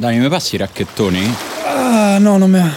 Dai, mi passi i racchettoni? Ah, no, non me.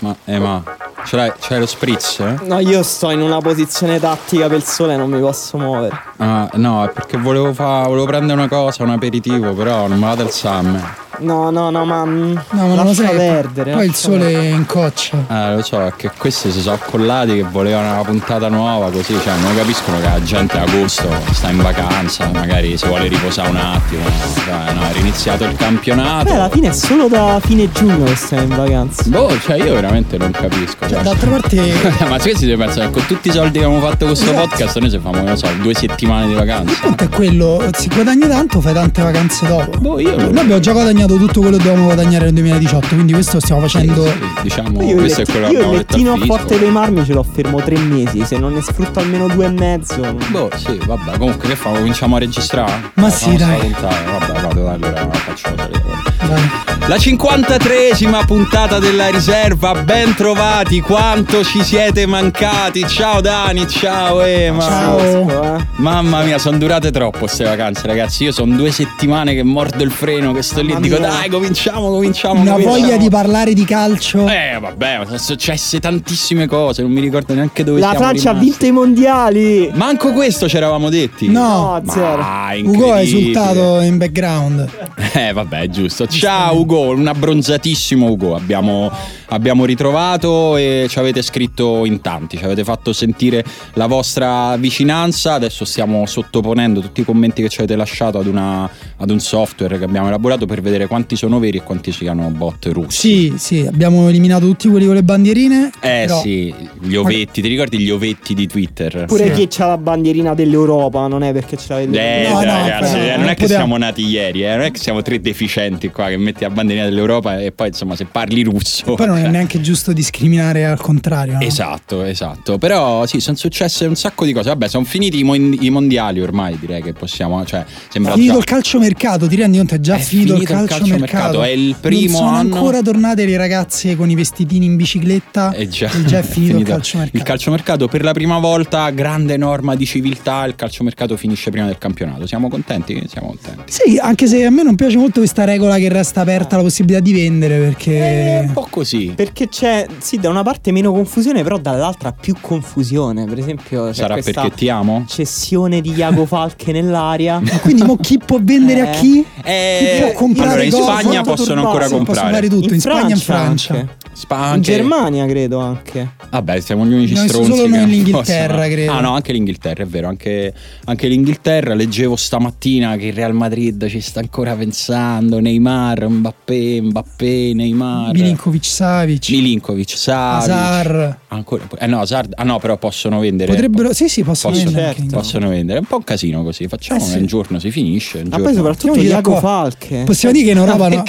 Ma, eh, ma. Ce l'hai, ce l'hai lo spritz? eh? No, io sto in una posizione tattica per il sole e non mi posso muovere. Ah, no, è perché volevo, fa, volevo prendere una cosa, un aperitivo, però non mi vado al summer. No, no, no, ma. No, No, ma non lo sai. perdere. Poi il sole incoccia. Eh, lo so, è che questi si sono accollati che volevano una puntata nuova così, cioè non capiscono che la gente a agosto sta in vacanza, magari si vuole riposare un attimo. Dai, no, è riniziato il campionato. Beh, alla fine è solo da fine giugno che stiamo in vacanza. Boh, cioè io veramente non capisco. Cioè, cioè. d'altra parte. Ma se questi si pensano che con tutti i soldi che abbiamo fatto con questo Esatto. podcast noi se famo, non so, due settimane di Il vacanza. punto è quello, si guadagna tanto, fai tante vacanze dopo. Boh, io Noi abbiamo già guadagnato tutto quello che dovevamo guadagnare nel 2018, quindi questo stiamo facendo. Sì, diciamo, Io il, questo è letti- quello che io il lettino a Forte dei Marmi ce l'ho fermo tre mesi. Se non ne sfrutto almeno due e mezzo. Boh, sì, vabbè, comunque che famo? Cominciamo a registrare? Ma Dai, sì, dai. Vabbè, vado, dai, allora faccio. Dai. La 53esima puntata della riserva, ben trovati, quanto ci siete mancati. Ciao Dani, ciao Ema. Ciao. Eh. Mamma mia, sono durate troppo queste vacanze, ragazzi. Io sono due settimane che mordo il freno, che sto lì e dico. Dai, cominciamo, cominciamo. Una cominciamo." voglia di parlare di calcio. Eh, vabbè, ma sono successe tantissime cose, non mi ricordo neanche dove La siamo Francia ha vinto i mondiali. Manco questo ci eravamo detti. No. No, zero. Ugo ha incredibile. esultato in background. Eh vabbè, giusto. Ciao Ugo, un abbronzatissimo Ugo. Abbiamo, abbiamo ritrovato e ci avete scritto in tanti, ci avete fatto sentire la vostra vicinanza. Adesso stiamo sottoponendo tutti i commenti che ci avete lasciato ad, una- ad un software che abbiamo elaborato per vedere quanti sono veri e quanti siano bot russi. Sì, sì, abbiamo eliminato tutti quelli con le bandierine. Eh però- sì, gli ovetti, ti ricordi gli ovetti di Twitter? Pure Sì. chi ha la bandierina dell'Europa, non è perché ce l'avete. Eh, No, no, ragazzi, però eh, non non è che siamo nati ieri, eh, non è che siamo tre deficienti qua che metti la bandierina dell'Europa e poi insomma se parli russo. Poi non è neanche giusto discriminare al contrario. no? Esatto, esatto. Però sì, sono successe un sacco di cose. Vabbè, sono finiti i, mon- i mondiali ormai, direi che possiamo. Cioè, sembra Finito già. il calciomercato, ti rendi conto? È già È finito, finito il calciomercato. calciomercato, è il primo non sono anno- ancora tornate le ragazze con i vestitini in bicicletta. È già, e già è finito, il calciomercato. Il calciomercato per la prima volta, grande norma di civiltà, il calciomercato finisce prima del campionato. Siamo contenti? Siamo contenti. Sì, anche se a me non piace molto questa regola che resta aperta la possibilità di vendere È perché un po' così. Perché c'è, sì, da una parte meno confusione, però dall'altra più confusione. Per esempio, Sarà perché ti amo? cessione di Iago Falche nell'aria. quindi mo chi può vendere a Eh. chi? Eh, Chi può comprare allora in cosa? Spagna Molto possono ancora Sì, Possono comprare. fare tutto, in, Spagna e in Francia. anche. Spa- In Germania credo anche. Vabbè, siamo gli unici No, stronzi. solo noi non l'Inghilterra, possono- credo. Ah, no, anche l'Inghilterra, è vero. Anche, anche l'Inghilterra. Leggevo stamattina che il Real Madrid ci sta ancora pensando. Neymar, Mbappé, Mbappé, Neymar. Milinkovic Savic, Milinkovic, Savic. Hazard. Ancora, eh no, Hazard- ah no, però possono vendere. Potrebbero Sì, sì, possono Possono- vendere. certo. Possono vendere. È un po' un casino così. Facciamo Eh sì. un giorno si finisce. Un Ma giorno... poi soprattutto Mettiamoci Iago. Falche. Possiamo dire che in Europa no-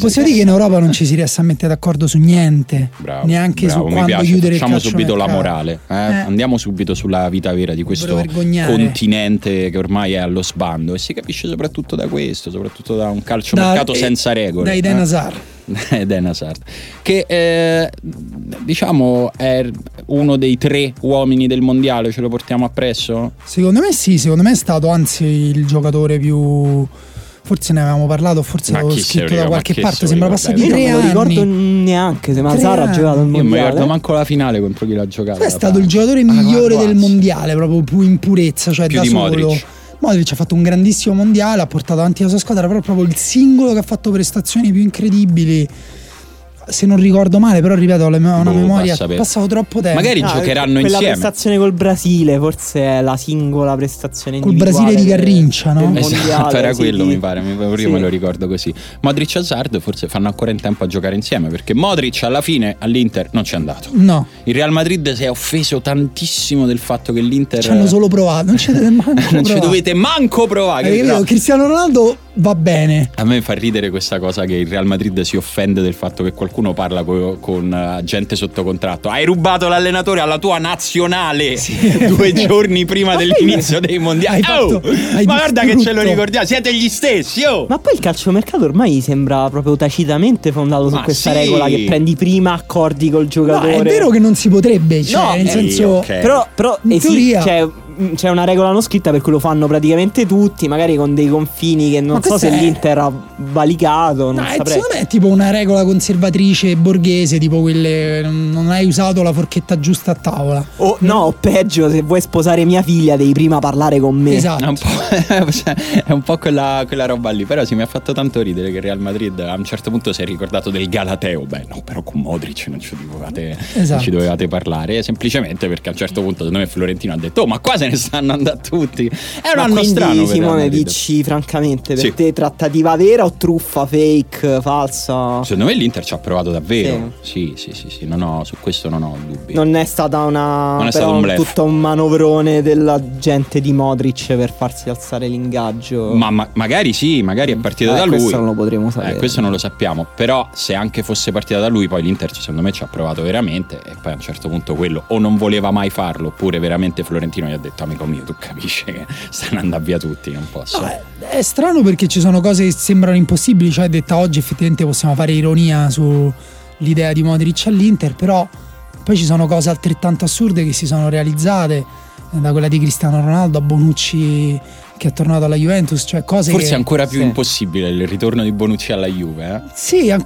Possiamo dire che in Europa non ci si riesce a mettere d'accordo su niente, Bravo, neanche bravo, su mi quando piace. chiudere il Facciamo subito la morale. eh? Eh. Andiamo subito sulla vita vera di questo continente che ormai è allo sbando e si capisce soprattutto da questo, soprattutto da un calciomercato Da- senza regole. Da Eden eh? Hazard. Eden Hazard, che eh, diciamo è uno dei tre uomini del mondiale, ce lo portiamo appresso? Secondo me sì, secondo me è stato anzi il giocatore più... Forse ne avevamo parlato, forse l'avevo scritto da qualche parte, sembra Io non tre me lo ricordo anni. neanche se Tre Mazara ha anni. giocato al Io non mi mondiale. ricordo manco la finale contro chi l'ha giocata. È stato il giocatore Ah, migliore del mondiale, proprio più in purezza, cioè Più da di solo. Modric. Modric ha fatto un grandissimo mondiale, ha portato avanti la sua squadra, però proprio il singolo che ha fatto prestazioni più incredibili. Se non ricordo male, però ripeto, ho le- ho una Boh, memoria. È passato troppo tempo. Magari Ah, giocheranno quella insieme. prestazione col Brasile forse è la singola prestazione Col Brasile di Garrincia, no? Esatto, era sì, quello di- mi pare, io sì. me lo ricordo così. Modric e Hazard forse fanno ancora in tempo a giocare insieme perché Modric alla fine all'Inter non c'è andato. No, Il Real Madrid si è offeso tantissimo del fatto che l'Inter ci hanno solo provato. Non ci dovete manco non ci provare. dovete manco provare. Cristiano Ronaldo va bene. A me fa ridere questa cosa che il Real Madrid si offende del fatto che qualcuno parla co- con eh, gente sotto contratto. Hai rubato l'allenatore alla tua nazionale due giorni prima dell'inizio dei mondiali. Hai Oh, fatto- hai ma guarda che ce lo ricordiamo, siete gli stessi. Oh. Ma poi il calciomercato ormai sembra proprio tacitamente fondato su Ma questa sì. regola che prendi prima accordi col No, giocatore. è vero che non si potrebbe, cioè, No, nel eh, senso... ok. Però, però In esi- teoria- cioè, c'è una regola non scritta per cui lo fanno praticamente tutti, magari con dei confini che non so se è- l'Inter ha valicato, non No, è- saprei. secondo me è tipo una regola conservatrice borghese, tipo quelle non non hai usato la forchetta giusta a tavola. O no, o peggio, se vuoi sposare mia figlia devi prima parlare con me. Esatto. È un po', cioè, è un po' quella, quella roba lì. Però sì, mi ha fatto tanto ridere che il Real Madrid a un certo punto si è ricordato del Galateo. Beh, no, però con Modric non ci dovevate, non Esatto. ci dovevate parlare. Semplicemente perché a un certo punto, secondo me, Florentino ha detto: Oh, ma qua se ne stanno andando tutti. È un Ma anno quindi, strano. Simone, dici francamente, per Sì. te trattativa vera o truffa, fake, falsa? Secondo me l'Inter ci ha provato davvero. Sì, sì, sì, sì. non ho- su questo non ho dubbi. Non è stata una. Non è stato un bluff. tutto un manovrone della gente di Modric per farsi alzare l'ingaggio. Ma, ma- magari sì, magari è partita Eh, da lui. questo non lo potremo sapere. Eh, questo non lo sappiamo. Però, se anche fosse partita da lui, poi l'Inter, secondo me, ci ha provato veramente. E poi a un certo punto quello o non voleva mai farlo, oppure veramente Florentino gli ha detto: Amico mio, tu capisci che stanno andando via tutti, non posso. No, è, è strano perché ci sono cose che sembrano impossibili, cioè detta oggi effettivamente possiamo fare ironia sull'idea di Modric all'Inter, però poi ci sono cose altrettanto assurde che si sono realizzate, eh, da quella di Cristiano Ronaldo a Bonucci che è tornato alla Juventus, cioè cose Forse che... è ancora più sì. impossibile il ritorno di Bonucci alla Juve. Eh? Sì, an-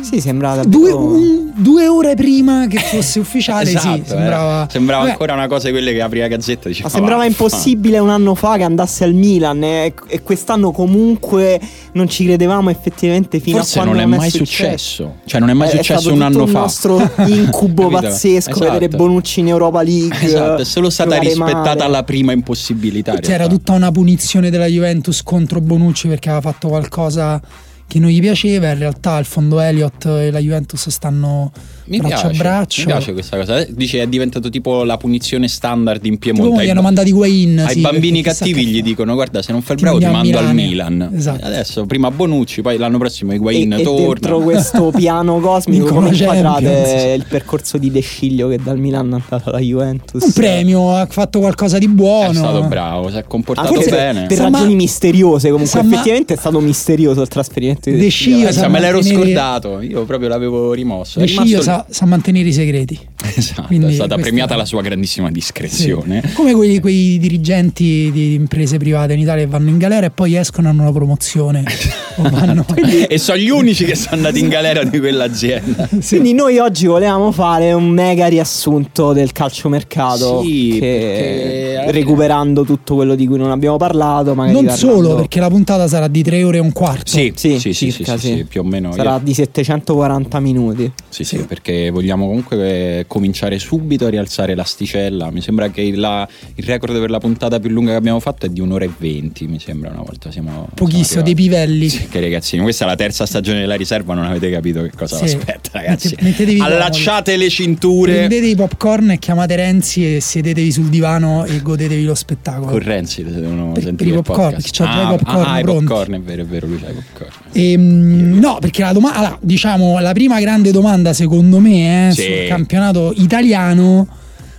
Sì, sembrava due, un- due ore prima che fosse ufficiale, sì, Esatto, eh. sembrava... Sembrava Vabbè, ancora una cosa di quelle che apri la gazzetta Ma "Ma sembrava vaffanculo". impossibile un anno fa che andasse al Milan e, e quest'anno comunque non ci credevamo effettivamente fino Forse a quando non è mai successo. successo. Cioè, non è mai Eh, successo stato un anno un fa. nostro incubo pazzesco Esatto. vedere Bonucci in Europa League. Esatto, è solo stata rispettata male. la prima impossibilità. C'era tutta una punizione della Juventus contro Bonucci perché aveva fatto qualcosa che non gli piaceva. In realtà il fondo Elliott e la Juventus stanno Mi braccio piace, a braccio. mi piace questa cosa. Eh, Dice è diventato tipo la punizione standard in Piemonte. gli Ai hanno ba- mandati Guain. Ai sì, bambini cattivi gli fa. dicono: Guarda, se non fai il bravo, ti mando a al Milano." Milan. Esatto. Adesso prima Bonucci, poi l'anno prossimo Higuain E, e torna. dentro questo piano cosmico la inquadrate il percorso di De Sciglio che dal Milan è andato alla Juventus Un premio, ha fatto qualcosa di buono. È stato bravo, si è Ah, comportato forse bene. per ma- ragioni misteriose comunque sa ma- effettivamente è stato misterioso il trasferimento di De De Sciglio Cioè, me l'ero scordato, io proprio l'avevo rimosso. È De Sciglio rimasto- sa, sa mantenere i segreti. Esatto, Quindi è stata premiata la sua grandissima discrezione. Sì. Come quei, quei dirigenti di imprese private in Italia che vanno in galera e poi escono e hanno una promozione. vanno... e sono gli unici che sono andati in galera di quell'azienda. Sì. Quindi noi oggi volevamo fare un mega riassunto del calciomercato Sì, che- perché- recuperando tutto quello di cui non abbiamo parlato, magari Non parlando- solo, perché la puntata sarà di tre ore e un quarto. Sì, Sì, sì, sì, sì, circa, sì, sì. sì, più o meno. sarà Io- di 740 minuti. Sì, sì, perché vogliamo comunque eh, cominciare subito a rialzare l'asticella. Mi sembra che la- il record per la puntata più lunga che abbiamo fatto è di un'ora e venti, mi sembra una volta. Siamo, Pochissimo, siamo dei pivelli. Sì, che ragazzini, questa è la terza stagione della riserva, non avete capito che cosa Sì. vi aspetta, ragazzi. Mette- mettetevi. Allacciate le cinture. Prendete i popcorn e chiamate Renzi e sedetevi sul divano e godetevi lo spettacolo. Con Renzi devono Per- sentire per i popcorn, podcast. che c'ha già i ah, popcorn ah, i popcorn, è vero, è vero, lui c'ha i popcorn. Ehm, no, perché la domanda, allora, diciamo, la prima grande domanda secondo me eh, Sì. sul campionato italiano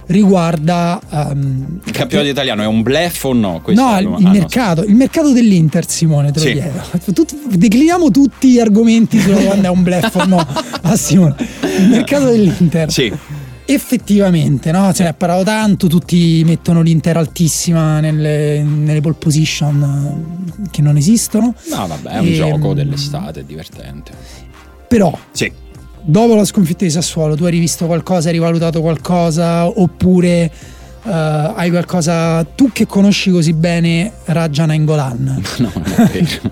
riguarda ehm, Il campionato italiano è un bluff o no? Questa no, il, Ah, no, mercato, il mercato dell'Inter, Simone, te lo Sì. chiedo. Tut- decliniamo tutti gli argomenti sulla domanda è un bluff o no a Simone. Il mercato dell'Inter. Sì, Effettivamente, no? Se ne è parlato tanto, tutti mettono l'Inter altissima nelle, nelle pole position eh, che non esistono. no, vabbè, è un Ehm, gioco dell'estate, è divertente. Però, Sì. dopo la sconfitta di Sassuolo, tu hai rivisto qualcosa, hai rivalutato qualcosa, oppure eh, hai qualcosa. Tu che conosci così bene Raja Nainggolan. No, non è vero.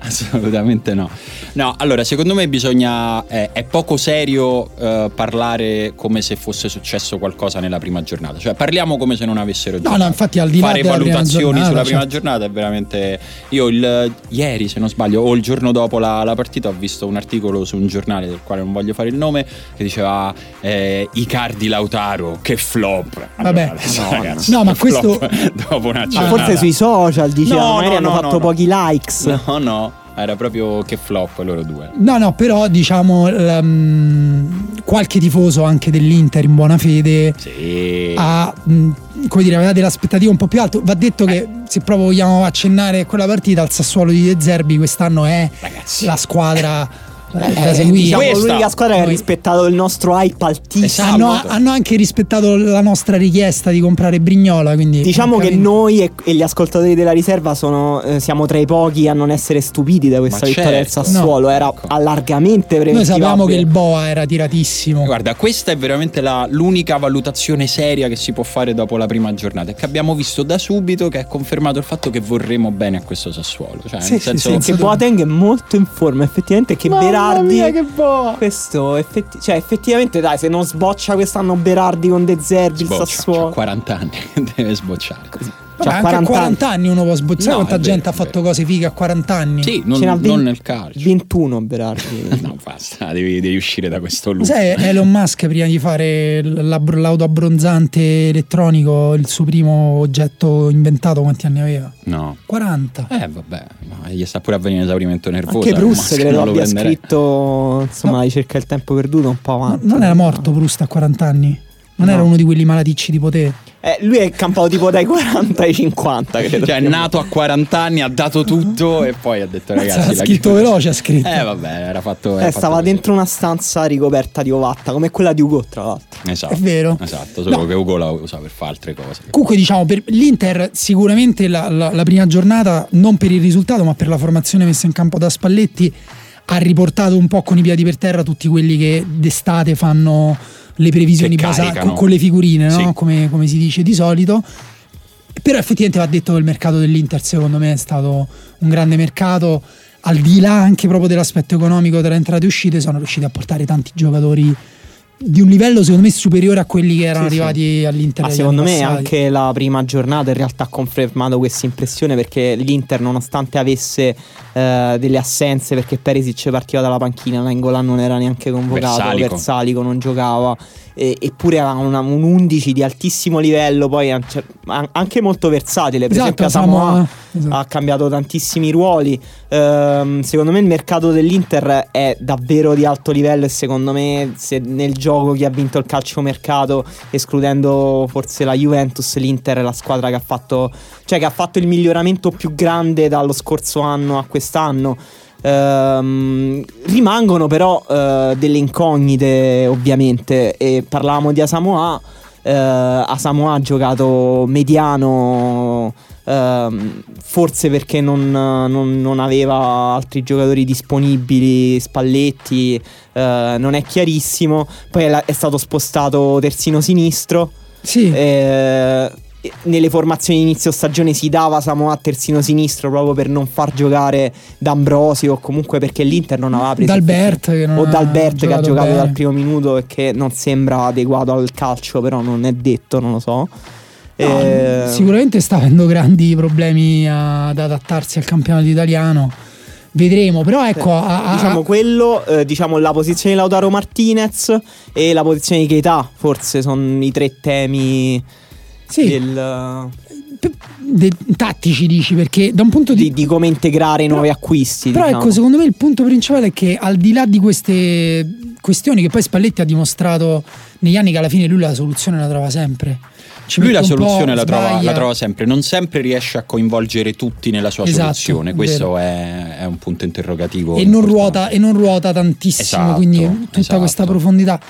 Assolutamente no. No, allora, secondo me bisogna. eh, è poco serio eh, parlare come se fosse successo qualcosa nella prima giornata. Cioè, parliamo come se non avessero No, giocato. no, infatti, al di là Fare della prima valutazioni giornata, sulla prima certo. giornata è veramente. Io il, ieri, se non sbaglio, o il giorno dopo la, la partita, ho visto un articolo su un giornale del quale non voglio fare il nome, che diceva eh, Icardi Lautaro, che flop. Vabbè. Adesso, No, ragazzi, no, ma questo- dopo una Ma forse sui social dicevano, No, magari no, hanno no, fatto no, pochi likes. No, no, era proprio che flop loro due. No, no, però diciamo mm, qualche tifoso anche dell'Inter in buona fede Sì. ha, mh, come dire, aveva delle aspettative un po' più alte. Va detto che se proprio vogliamo accennare a quella partita, il Sassuolo di De Zerbi quest'anno è Ragazzi. la squadra Eh, Eh, seguì. diciamo Questa- l'unica squadra che ha Noi- rispettato il nostro hype altissimo. Esatto. hanno, hanno anche rispettato la nostra richiesta di comprare Brignola. Quindi Diciamo che noi e, e gli ascoltatori della riserva sono, eh, siamo tra i pochi a non essere stupiti da questa Ma vittoria del certo. Sassuolo. Era Ecco. allargamente Noi preventivabile. sapevamo che il Boa era tiratissimo. Guarda, questa è veramente la- l'unica valutazione seria che si può fare dopo la prima giornata. Che abbiamo visto da subito che ha confermato il fatto che vorremmo bene a questo Sassuolo. Cioè, Sì, nel sì, senso, sì, Che Boateng è molto in forma, effettivamente. Che Mamma Berardi. mia, che boa! Questo effetti- cioè, effettivamente, dai, se non sboccia quest'anno Berardi con De Zerbi, il sboccia, Sassuolo. c'ha 40 anni, deve sbocciare. Vabbè, C'ha anche 40 a 40 anni uno può sbozzare. No, quanta vero, gente ha fatto cose fighe a 40 anni? Sì, non, non 20 nel calcio. 21 Berardi. No, basta, devi, devi uscire da questo loop. Sai, Elon Musk prima di fare l'auto abbronzante elettronico, il suo primo oggetto inventato, quanti anni aveva? No. 40. Eh, vabbè, ma gli sta pure avvenendo esaurimento nervoso. Anche eh, Bruce ma credo abbia prenderei. scritto insomma No. ricerca del tempo perduto un po' avanti. non era morto Proust a 40 anni? Non No. era uno di quelli malaticci tipo te? Eh, lui è campato tipo dai 40 ai 50, credo. Cioè, è nato a 40 anni, ha dato tutto e poi ha detto ragazzi... ha scritto chiudo. veloce, ha scritto. Eh vabbè, era fatto... era Eh, fatto stava così. dentro una stanza ricoperta di ovatta, come quella di Ugo, tra l'altro. Esatto. È vero. Esatto, solo No. che Ugo la usa per fare altre cose. Comunque diciamo per l'Inter sicuramente la, la- la prima giornata non per il risultato ma per la formazione messa in campo da Spalletti ha riportato un po' con i piedi per terra tutti quelli che d'estate fanno le previsioni basate con, con le figurine, no? Sì. come, come si dice di solito. Però effettivamente va detto che il mercato dell'Inter secondo me è stato un grande mercato, al di là anche proprio dell'aspetto economico tra entrate e uscite, sono riusciti a portare tanti giocatori di un livello secondo me superiore a quelli che erano Sì, sì. arrivati all'Inter. Ma secondo me passati. anche la prima giornata in realtà ha confermato questa impressione perché l'Inter nonostante avesse eh, delle assenze perché Perisic partiva dalla panchina, Nangolan non era neanche convocato, Versalico. Versalico non giocava e- eppure aveva una- un 11 di altissimo livello poi cioè, an- anche molto versatile per Esatto, esempio Samoa, Samoa esatto. ha cambiato tantissimi ruoli. Ehm, secondo me il mercato dell'Inter è davvero di alto livello e secondo me se nel gioco chi ha vinto il calciomercato, escludendo forse la Juventus, l'Inter è la squadra che ha fatto, cioè che ha fatto il miglioramento più grande dallo scorso anno a quest'anno. Ehm, rimangono però eh, delle incognite ovviamente e parlavamo di Asamoah. Eh, Asamoah ha giocato mediano ehm, forse perché non, non- non aveva altri giocatori disponibili Spalletti eh, non è chiarissimo. Poi è, è stato spostato terzino sinistro. Sì, eh, nelle formazioni di inizio stagione si dava Samoa a terzino sinistro proprio per non far giocare D'Ambrosio o comunque perché l'Inter non aveva preso D'Albert che o D'Albert che ha giocato giocato bene. dal primo minuto e che non sembra adeguato al calcio però non è detto non lo so No, Eh, Sicuramente sta avendo grandi problemi ad adattarsi al campionato italiano. Vedremo, però ecco, a- a- diciamo quello eh, diciamo la posizione di Lautaro Martinez e la posizione di Keita forse sono i tre temi sì, del, p- de- tattici dici, perché da un punto di, di, di come integrare i Però- nuovi acquisti Però diciamo. ecco, secondo me il punto principale è che al di là di queste questioni che poi Spalletti ha dimostrato negli anni che alla fine lui la soluzione la trova sempre. Ci Lui la soluzione la trova, la trova sempre, non sempre riesce a coinvolgere tutti nella sua Esatto, soluzione. Questo è, è un punto interrogativo. e non, ruota, e non ruota tantissimo, Esatto, quindi tutta esatto. questa profondità.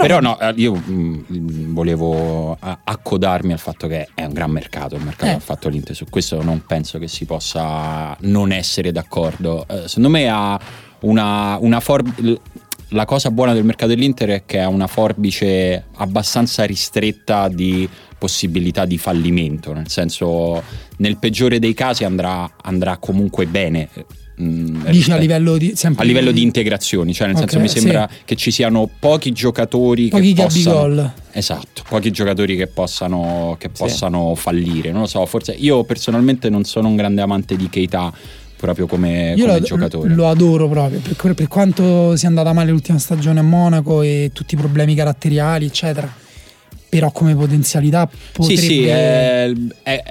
Però, Però no, eh, io mm, volevo accodarmi al fatto che è un gran mercato, il mercato Eh. ha fatto l'Inter, su questo non penso che si possa non essere d'accordo. Eh, secondo me ha una, una for- la cosa buona del mercato dell'Inter è che ha una forbice abbastanza ristretta di possibilità di fallimento, nel senso nel peggiore dei casi andrà, andrà comunque bene. Mm, dice a rispetto- livello di, sempre a livello di integrazioni, cioè nel Ok, senso mi sì. sembra che ci siano pochi giocatori pochi che possano, gol. Esatto, pochi giocatori che possano, che Sì. possano fallire. Non lo so, forse io personalmente non sono un grande amante di Keita proprio come, Io come lo, giocatore. lo adoro proprio, per, per quanto sia andata male l'ultima stagione a Monaco e tutti i problemi caratteriali, eccetera. Però come potenzialità potrebbe... Sì, sì, è, è-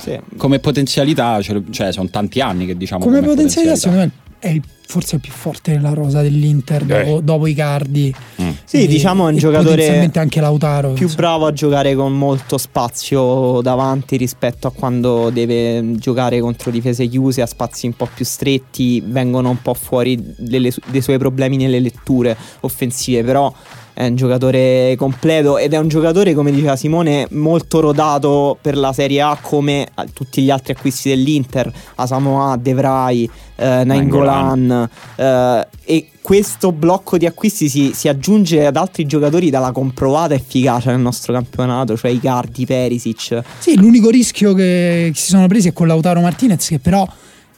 Sì. come potenzialità, cioè, sono tanti anni che diciamo come potenzialità secondo me è il- forse il più forte nella rosa dell'Inter dopo, Eh. dopo Icardi Mm. Sì, diciamo è un e giocatore potenzialmente anche Lautaro. più insomma. bravo a giocare con molto spazio davanti rispetto a quando deve giocare contro difese chiuse a spazi un po' più stretti, vengono un po' fuori delle dei suoi problemi nelle letture offensive, però è un giocatore completo ed è un giocatore, come diceva Simone, molto rodato per la Serie A come tutti gli altri acquisti dell'Inter, Asamoah, De Vrij, eh, Nainggolan eh, e questo blocco di acquisti si, si aggiunge ad altri giocatori dalla comprovata efficacia nel nostro campionato, cioè Icardi, Perisic. Sì, l'unico rischio che si sono presi è con Lautaro Martinez, che però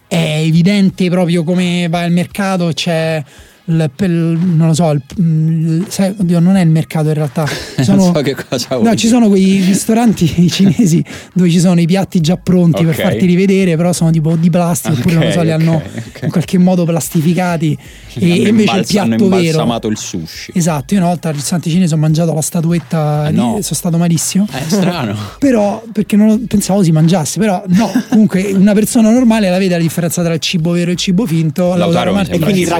è evidente proprio come va il mercato. C'è il, il- non lo so, il, il- sai, oddio, non è il mercato in realtà. Sono, non so che cosa vuol No, ci sono quei ristoranti cinesi dove ci sono i piatti già pronti per Ok. farti rivedere, però sono tipo di plastica, oppure non lo so, li Ok, hanno in qualche modo plastificati. Hanno E invece il hanno piatto vero. imbalsamato il sushi. Esatto, io una volta al ristorante cinese ho mangiato la statuetta, Eh, di- no. sono stato malissimo. È strano. Però, perché non lo- pensavo si mangiasse, però no, comunque una persona normale la vede la differenza tra il cibo vero e il cibo finto. Lautaro mi Martinez- E quindi il tra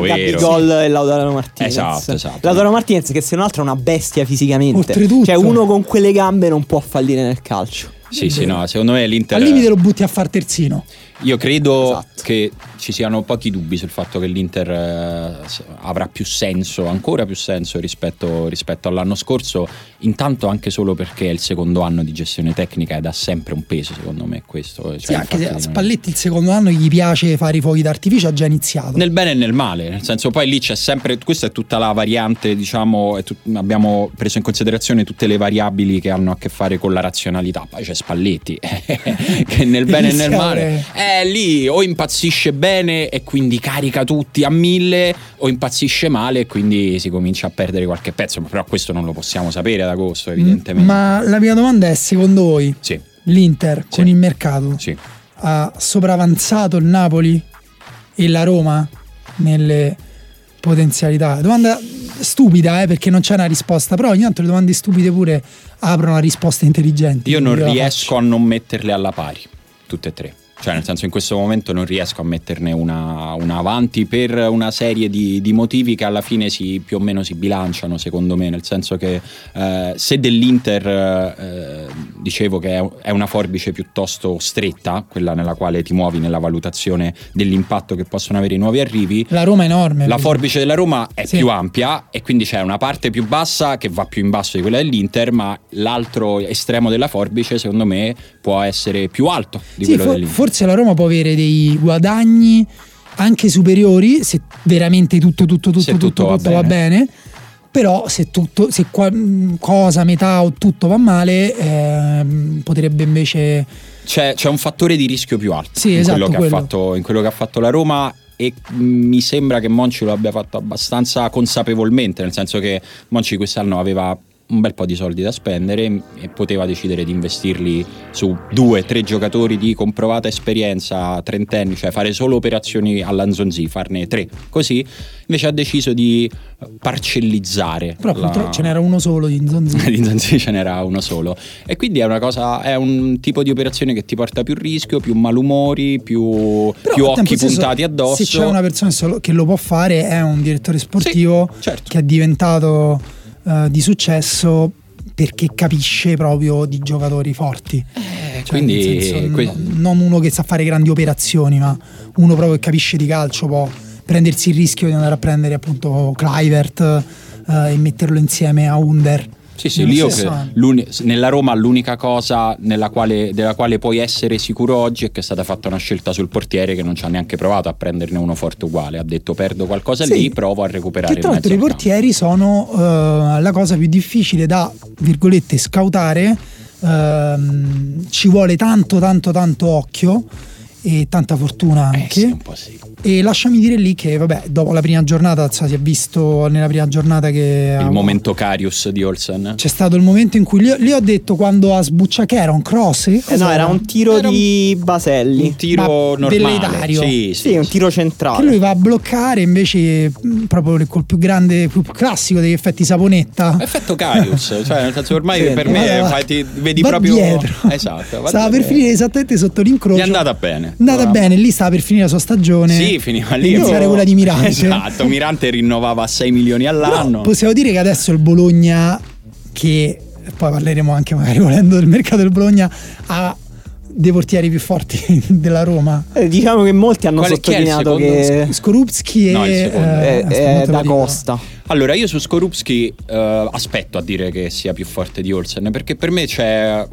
Gabigol e Lautaro Martinez. Esatto, esatto. Lautaro Martinez che se non altro è una bestia fisicamente. Oltretutto. Cioè uno con quelle gambe non può fallire nel calcio. Sì, sì, no, secondo me l'Inter... Al limite lo butti a far terzino. Io credo Esatto. che ci siano pochi dubbi sul fatto che l'Inter eh, avrà più senso, ancora più senso rispetto, rispetto all'anno scorso, intanto anche solo perché è il secondo anno di gestione tecnica ed ha sempre un peso secondo me questo. Cioè, Sì, anche se a non- Spalletti il secondo anno gli piace fare i fuochi d'artificio, ha già iniziato. Nel bene e nel male, nel senso poi lì c'è sempre, questa è tutta la variante, diciamo, tut- abbiamo preso in considerazione tutte le variabili che hanno a che fare con la razionalità, poi c'è Spalletti, che nel bene e nel male, eh, lì o impazzisce bene e quindi carica tutti a mille, o impazzisce male e quindi si comincia a perdere qualche pezzo, ma però questo non lo possiamo sapere ad agosto evidentemente. Ma la mia domanda è: secondo voi Sì, l'Inter Sì. con il mercato sì. ha sopravanzato il Napoli e la Roma nelle potenzialità? Domanda stupida, eh, perché non c'è una risposta, però ogni tanto le domande stupide pure aprono a risposte intelligenti. Io non riesco a non metterle alla pari, tutte e tre. Cioè, nel senso, in questo momento non riesco a metterne una, una avanti per una serie di, di motivi che alla fine si, più o meno si bilanciano, secondo me. Nel senso che eh, se dell'Inter eh, dicevo che è, è una forbice piuttosto stretta, quella nella quale ti muovi nella valutazione dell'impatto che possono avere i nuovi arrivi, La Roma è enorme. la forbice della Roma è Sì. più ampia e quindi c'è una parte più bassa che va più in basso di quella dell'Inter, ma l'altro estremo della forbice secondo me può essere più alto di Sì, quello for- dell'Inter. Forse la Roma può avere dei guadagni anche superiori se veramente tutto, tutto, tutto, tutto, tutto va tutto va bene. Però se tutto, se cosa, metà o tutto va male, ehm, potrebbe invece. C'è, c'è un fattore di rischio più alto Sì, in, esatto, quello che quello. Ha fatto, in quello che ha fatto la Roma e mh, mi sembra che Monci lo abbia fatto abbastanza consapevolmente, nel senso che Monci quest'anno aveva un bel po' di soldi da spendere e poteva decidere di investirli su due, tre giocatori di comprovata esperienza trentenni, cioè fare solo operazioni all'Anzonzi, farne tre. Così invece ha deciso di parcellizzare. Però la- ce n'era uno solo di Nzonzi. di Zanzi ce n'era uno solo e quindi è una cosa è un tipo di operazione che ti porta più rischio più malumori più, Però più occhi stesso, puntati addosso Se c'è una persona solo- che lo può fare, è un direttore sportivo Sì, certo. che è diventato eh, di successo perché capisce proprio di giocatori forti. Cioè, quindi nel senso, que- no- non uno che sa fare grandi operazioni, ma uno proprio che capisce di calcio può prendersi il rischio di andare a prendere appunto Clivert eh, e metterlo insieme a Under. Sì sì lì nella Roma l'unica cosa nella quale- della quale puoi essere sicuro oggi è che è stata fatta una scelta sul portiere che non ci ha neanche provato a prenderne uno forte uguale ha detto perdo qualcosa Sì. lì provo a recuperare Che tra l'altro i portieri sono eh, la cosa più difficile da, virgolette, scautare. Ehm, ci vuole tanto, tanto, tanto occhio e tanta fortuna eh, anche. sì, un po' sì E lasciami dire lì che, vabbè, dopo la prima giornata, so, si è visto nella prima giornata che. il ha- momento Carius di Olsen C'è stato il momento in cui lì, ho detto quando ha sbucciato che era un cross. Eh no, era un tiro Era un- di Baselli. un tiro Ma normale velleitario. sì, Sì, un tiro centrale. Che lui va a bloccare invece mh, proprio col più grande, più classico degli effetti saponetta. Effetto Carius, cioè nel senso ormai Sì, per me Guarda, fai, ti vedi va proprio dietro. Esatto, va Stava per dietro. finire esattamente sotto l'incrocio. è andata bene. È andata bene, lì stava per finire la sua stagione. Sì, lì, finiva lì. iniziare quella di Mirante. Esatto, Mirante rinnovava 6 milioni all'anno. Però possiamo dire che adesso il Bologna, che poi parleremo anche magari volendo del mercato del Bologna, ha dei portieri più forti della Roma. Eh, diciamo che molti hanno Qual è- chi è il sottolineato che Skorupski No, il e eh, te lo da dico. Costa. Allora, io su Skorupski eh, aspetto a dire che sia più forte di Olsen, perché per me c'è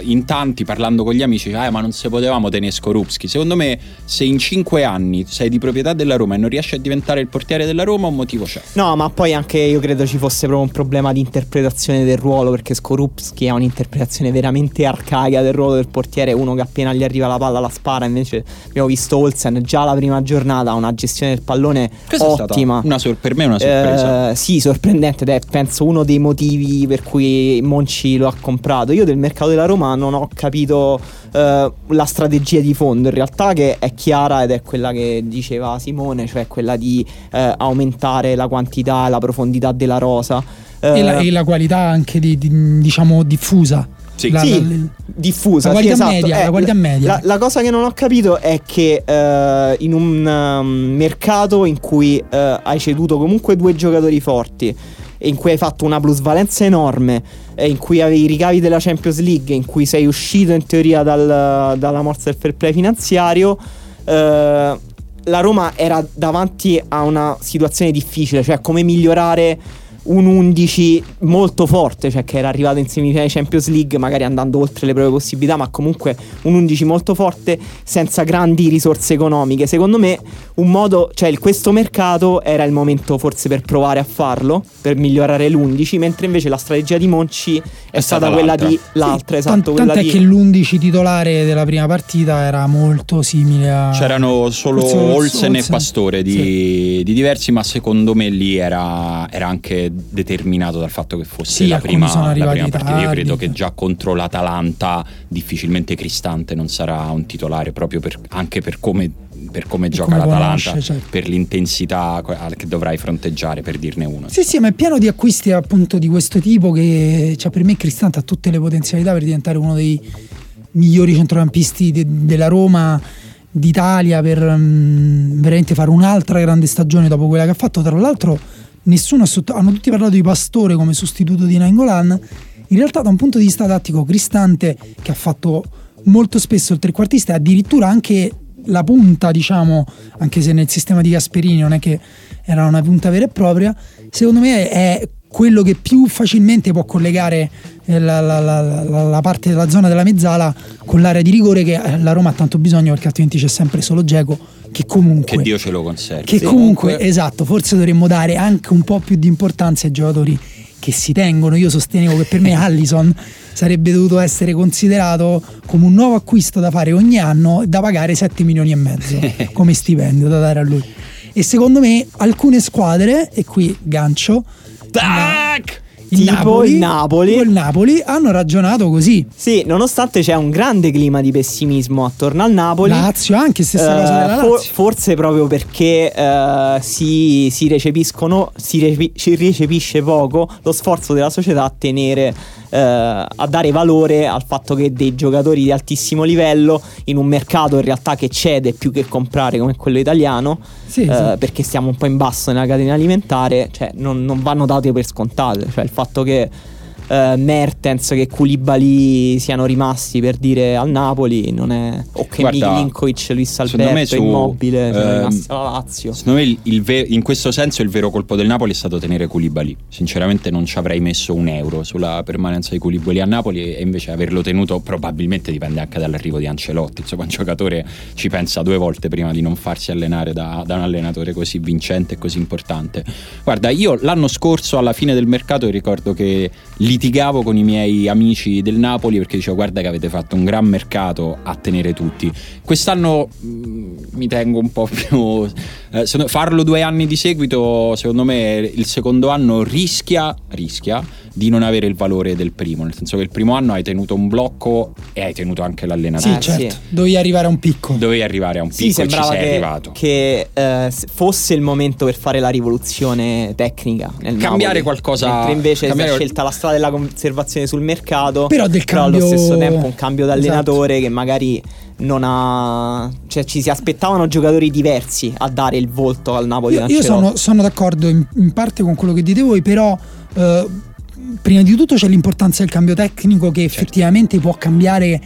in tanti parlando con gli amici, ah, ma non se potevamo tenere Skorupski. Secondo me, se in cinque anni sei di proprietà della Roma e non riesci a diventare il portiere della Roma, un motivo c'è. No, ma poi anche io credo ci fosse proprio un problema di interpretazione del ruolo, perché Skorupski ha un'interpretazione veramente arcaica del ruolo del portiere, uno che appena gli arriva la palla la spara, invece abbiamo visto Olsen già la prima giornata, una gestione del pallone Questa è ottima. stata una sor- per me è una sorpresa. Eh, sì, sorprendente ed è penso uno dei motivi per cui Monci lo ha comprato. Io del mercato della Roma non ho capito eh, la strategia di fondo, in realtà che è chiara ed è quella che diceva Simone, cioè quella di eh, aumentare la quantità e la profondità della rosa. E la, Eh, e la qualità anche di, di- diciamo diffusa. Sì. La- Sì, la- diffusa. la sì, qualità esatto. media, Eh, la qualità media. La, la cosa che non ho capito è che eh, in un um, mercato in cui eh, hai ceduto comunque due giocatori forti e in cui hai fatto una plusvalenza enorme, e in cui avevi i ricavi della Champions League, in cui sei uscito in teoria dal- dalla morsa del fair play finanziario, eh, la Roma era davanti a una situazione difficile, cioè come migliorare un 11 molto forte, cioè che era arrivato in semifinale Champions League, magari andando oltre le proprie possibilità, ma comunque un 11 molto forte senza grandi risorse economiche. Secondo me un modo, cioè il- questo mercato era il momento forse per provare a farlo, per migliorare l'11, mentre invece la strategia di Monci è, È stata, stata quella l'altra. di l'altra, esatto, Tant- quella tant'è di che l'11 titolare della prima partita era molto simile a. C'erano solo Forse Olsen e Olsen. Pastore di, di diversi, ma secondo me lì era, era anche determinato dal fatto che fosse Sì, la, prima, la prima partita. Io tardi. credo che già contro l'Atalanta difficilmente Cristante non sarà un titolare proprio per- anche per come, per come gioca come l'Atalanta, conosce, certo. per l'intensità che dovrai fronteggiare, per dirne uno. Sì, sì, ma è pieno di acquisti appunto di questo tipo che cioè, per me Cristante ha tutte le potenzialità per diventare uno dei migliori centrocampisti de- della Roma d'Italia per mm, veramente fare un'altra grande stagione dopo quella che ha fatto. Tra l'altro nessuno ha sotto- hanno tutti parlato di Pastore come sostituto di Nainggolan. In realtà da un punto di vista tattico Cristante che ha fatto molto spesso il trequartista e addirittura anche la punta, diciamo, anche se nel sistema di Gasperini non è che era una punta vera e propria, secondo me è quello che più facilmente può collegare eh, la, la- la- la- parte della zona della mezzala con l'area di rigore che eh, la Roma ha tanto bisogno perché altrimenti c'è sempre solo Geco che comunque Che Dio ce lo conservi. che comunque, esatto, forse dovremmo dare anche un po' più di importanza ai giocatori che si tengono. Io sostenevo che per me Allison sarebbe dovuto essere considerato come un nuovo acquisto da fare ogni anno da pagare 7 milioni e mezzo come stipendio da dare a lui. E secondo me alcune squadre, e qui gancio, Tac! Il Tipo Napoli, il Napoli. tipo il Napoli hanno ragionato così. Sì, nonostante c'è un grande clima di pessimismo attorno al Napoli. Lazio anche stessa Eh, cosa della for- Lazio. forse proprio perché eh, si, si recepiscono, si, repi- si recepisce poco lo sforzo della società a tenere, eh, a dare valore al fatto che dei giocatori di altissimo livello in un mercato in realtà che cede più che comprare come quello italiano, Sì, eh, sì. perché stiamo un po' in basso nella catena alimentare, cioè non, non vanno date per scontate, cioè il fatto che eh, Mertens che Koulibaly siano rimasti per dire al Napoli non è o che Guarda, Milinkovic, Luis Alberto su, Immobile ehm, rimasti alla Lazio Secondo me il- il ve- in questo senso il vero colpo del Napoli è stato tenere Koulibaly. Sinceramente non ci avrei messo un euro sulla permanenza di Koulibaly a Napoli e invece averlo tenuto probabilmente dipende anche dall'arrivo di Ancelotti. Insomma, un giocatore ci pensa due volte prima di non farsi allenare da, da un allenatore così vincente e così importante. Guarda, io l'anno scorso alla fine del mercato ricordo che litigavo con i miei amici del Napoli perché dicevo guarda che avete fatto un gran mercato a tenere tutti. Quest'anno mh, mi tengo un po' più... eh, farlo due anni di seguito secondo me il secondo anno rischia, rischia di non avere il valore del primo, nel senso che il primo anno hai tenuto un blocco e hai tenuto anche Sì, l'allenatore. Eh, certo. sì. Dovevi arrivare a un picco. Dovevi arrivare a un Sì, picco e ci sembrava sei che, arrivato. che, eh, fosse il momento per fare la rivoluzione tecnica nel Cambiare Napoli. qualcosa- Mentre invece cambiare- si è scelta la strada della conservazione sul mercato. Però del allo cambio- stesso tempo un cambio d'allenatore Esatto. che magari non ha. Cioè, ci si aspettavano giocatori diversi a dare il volto al Napoli. Io, io sono, sono d'accordo in, in parte con quello che dite voi, però eh, prima di tutto c'è l'importanza del cambio tecnico che Certo. effettivamente può cambiare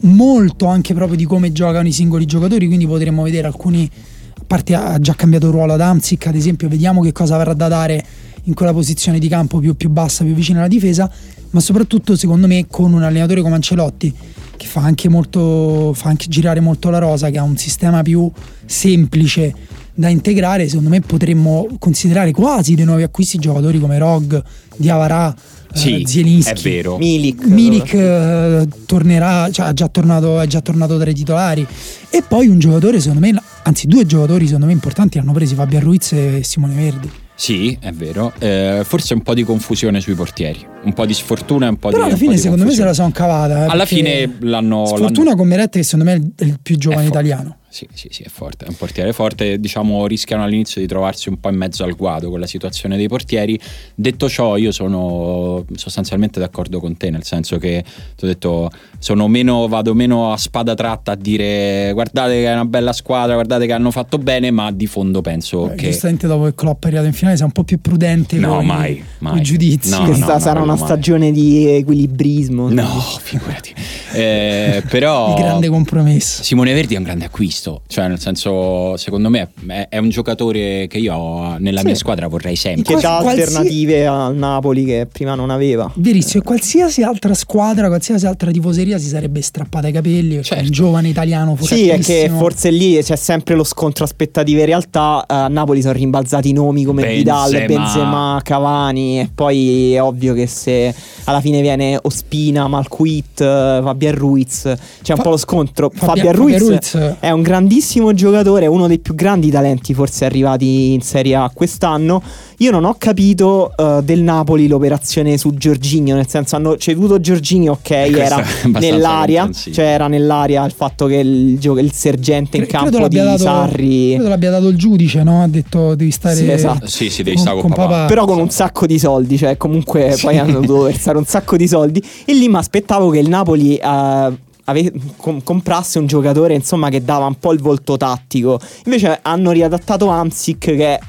molto anche proprio di come giocano i singoli giocatori, quindi potremmo vedere alcuni, a parte ha già cambiato ruolo ad Amsic ad esempio, vediamo che cosa avrà da dare in quella posizione di campo più, più bassa, più vicina alla difesa, ma soprattutto secondo me con un allenatore come Ancelotti che fa anche molto fa anche girare molto la rosa, che ha un sistema più semplice da integrare, secondo me potremmo considerare quasi dei nuovi acquisti giocatori come Rog, Diavara, Sì, eh, Zielinski. è vero. Milik. Milik eh, tornerà, cioè, è, già tornato, è già tornato tra i titolari. E poi un giocatore, secondo me, anzi due giocatori secondo me importanti hanno presi Fabian Ruiz e Simone Verdi. Sì, è vero. Eh, forse un po' di confusione sui portieri, un po' di sfortuna e un po' Però di alla un po' fine secondo me se la sono cavata. eh, Alla fine l'hanno Sfortuna l'hanno- con Meret che secondo me è il- più giovane italiano. Sì, sì, sì, è forte, è un portiere forte, diciamo rischiano all'inizio di trovarsi un po' in mezzo al guado con la situazione dei portieri. Detto ciò, io sono sostanzialmente d'accordo con te, nel senso che ti ho detto sono meno, vado meno a spada tratta a dire guardate che è una bella squadra, guardate che hanno fatto bene, ma di fondo penso Eh, che Giustamente dopo che Klopp è arrivato in finale sei un po' più prudente No, con, mai, i- mai. i giudizi. No, Questa no, sarà no, una mai. stagione di equilibrismo. No, figurati. Eh, però Il grande compromesso. Simone Verdi è un grande acquisto, cioè nel senso, secondo me è, è un giocatore che io nella Sì. mia squadra vorrei sempre. Che dà Qualsi- alternative al Napoli che prima non aveva. Verissimo, e qualsiasi altra squadra, qualsiasi altra tifoseria si sarebbe strappata i capelli Certo. un giovane italiano Sì, è che forse lì c'è sempre lo scontro aspettative e realtà. Eh, A Napoli sono rimbalzati nomi come Benzema. Vidal, Benzema, Cavani. E poi è ovvio che se alla fine viene Ospina, Malquit, eh, Fabian Ruiz, c'è un Fa- po' lo scontro. Fabian- Fabian, Ruiz, Fabian Ruiz- è un grandissimo giocatore, uno dei più grandi talenti forse arrivati in Serie A quest'anno. Io non ho capito eh, del Napoli l'operazione su Giorginio, nel senso hanno ceduto Giorginio, ok, questo era nell'aria, cioè era nell'aria il fatto che il, il sergente in Cre- credo campo di dato- Sarri Credo l'abbia dato il giudice, no? Ha detto devi stare Sì, esatto. Sì, sì, devi con, stare con, con papà. papà. però con un sacco di soldi, cioè comunque poi hanno dovuto versare un sacco di soldi e lì mi aspettavo che il Napoli eh, ave- com- comprasse un giocatore insomma che dava un po' il volto tattico. Invece hanno riadattato Amsic che è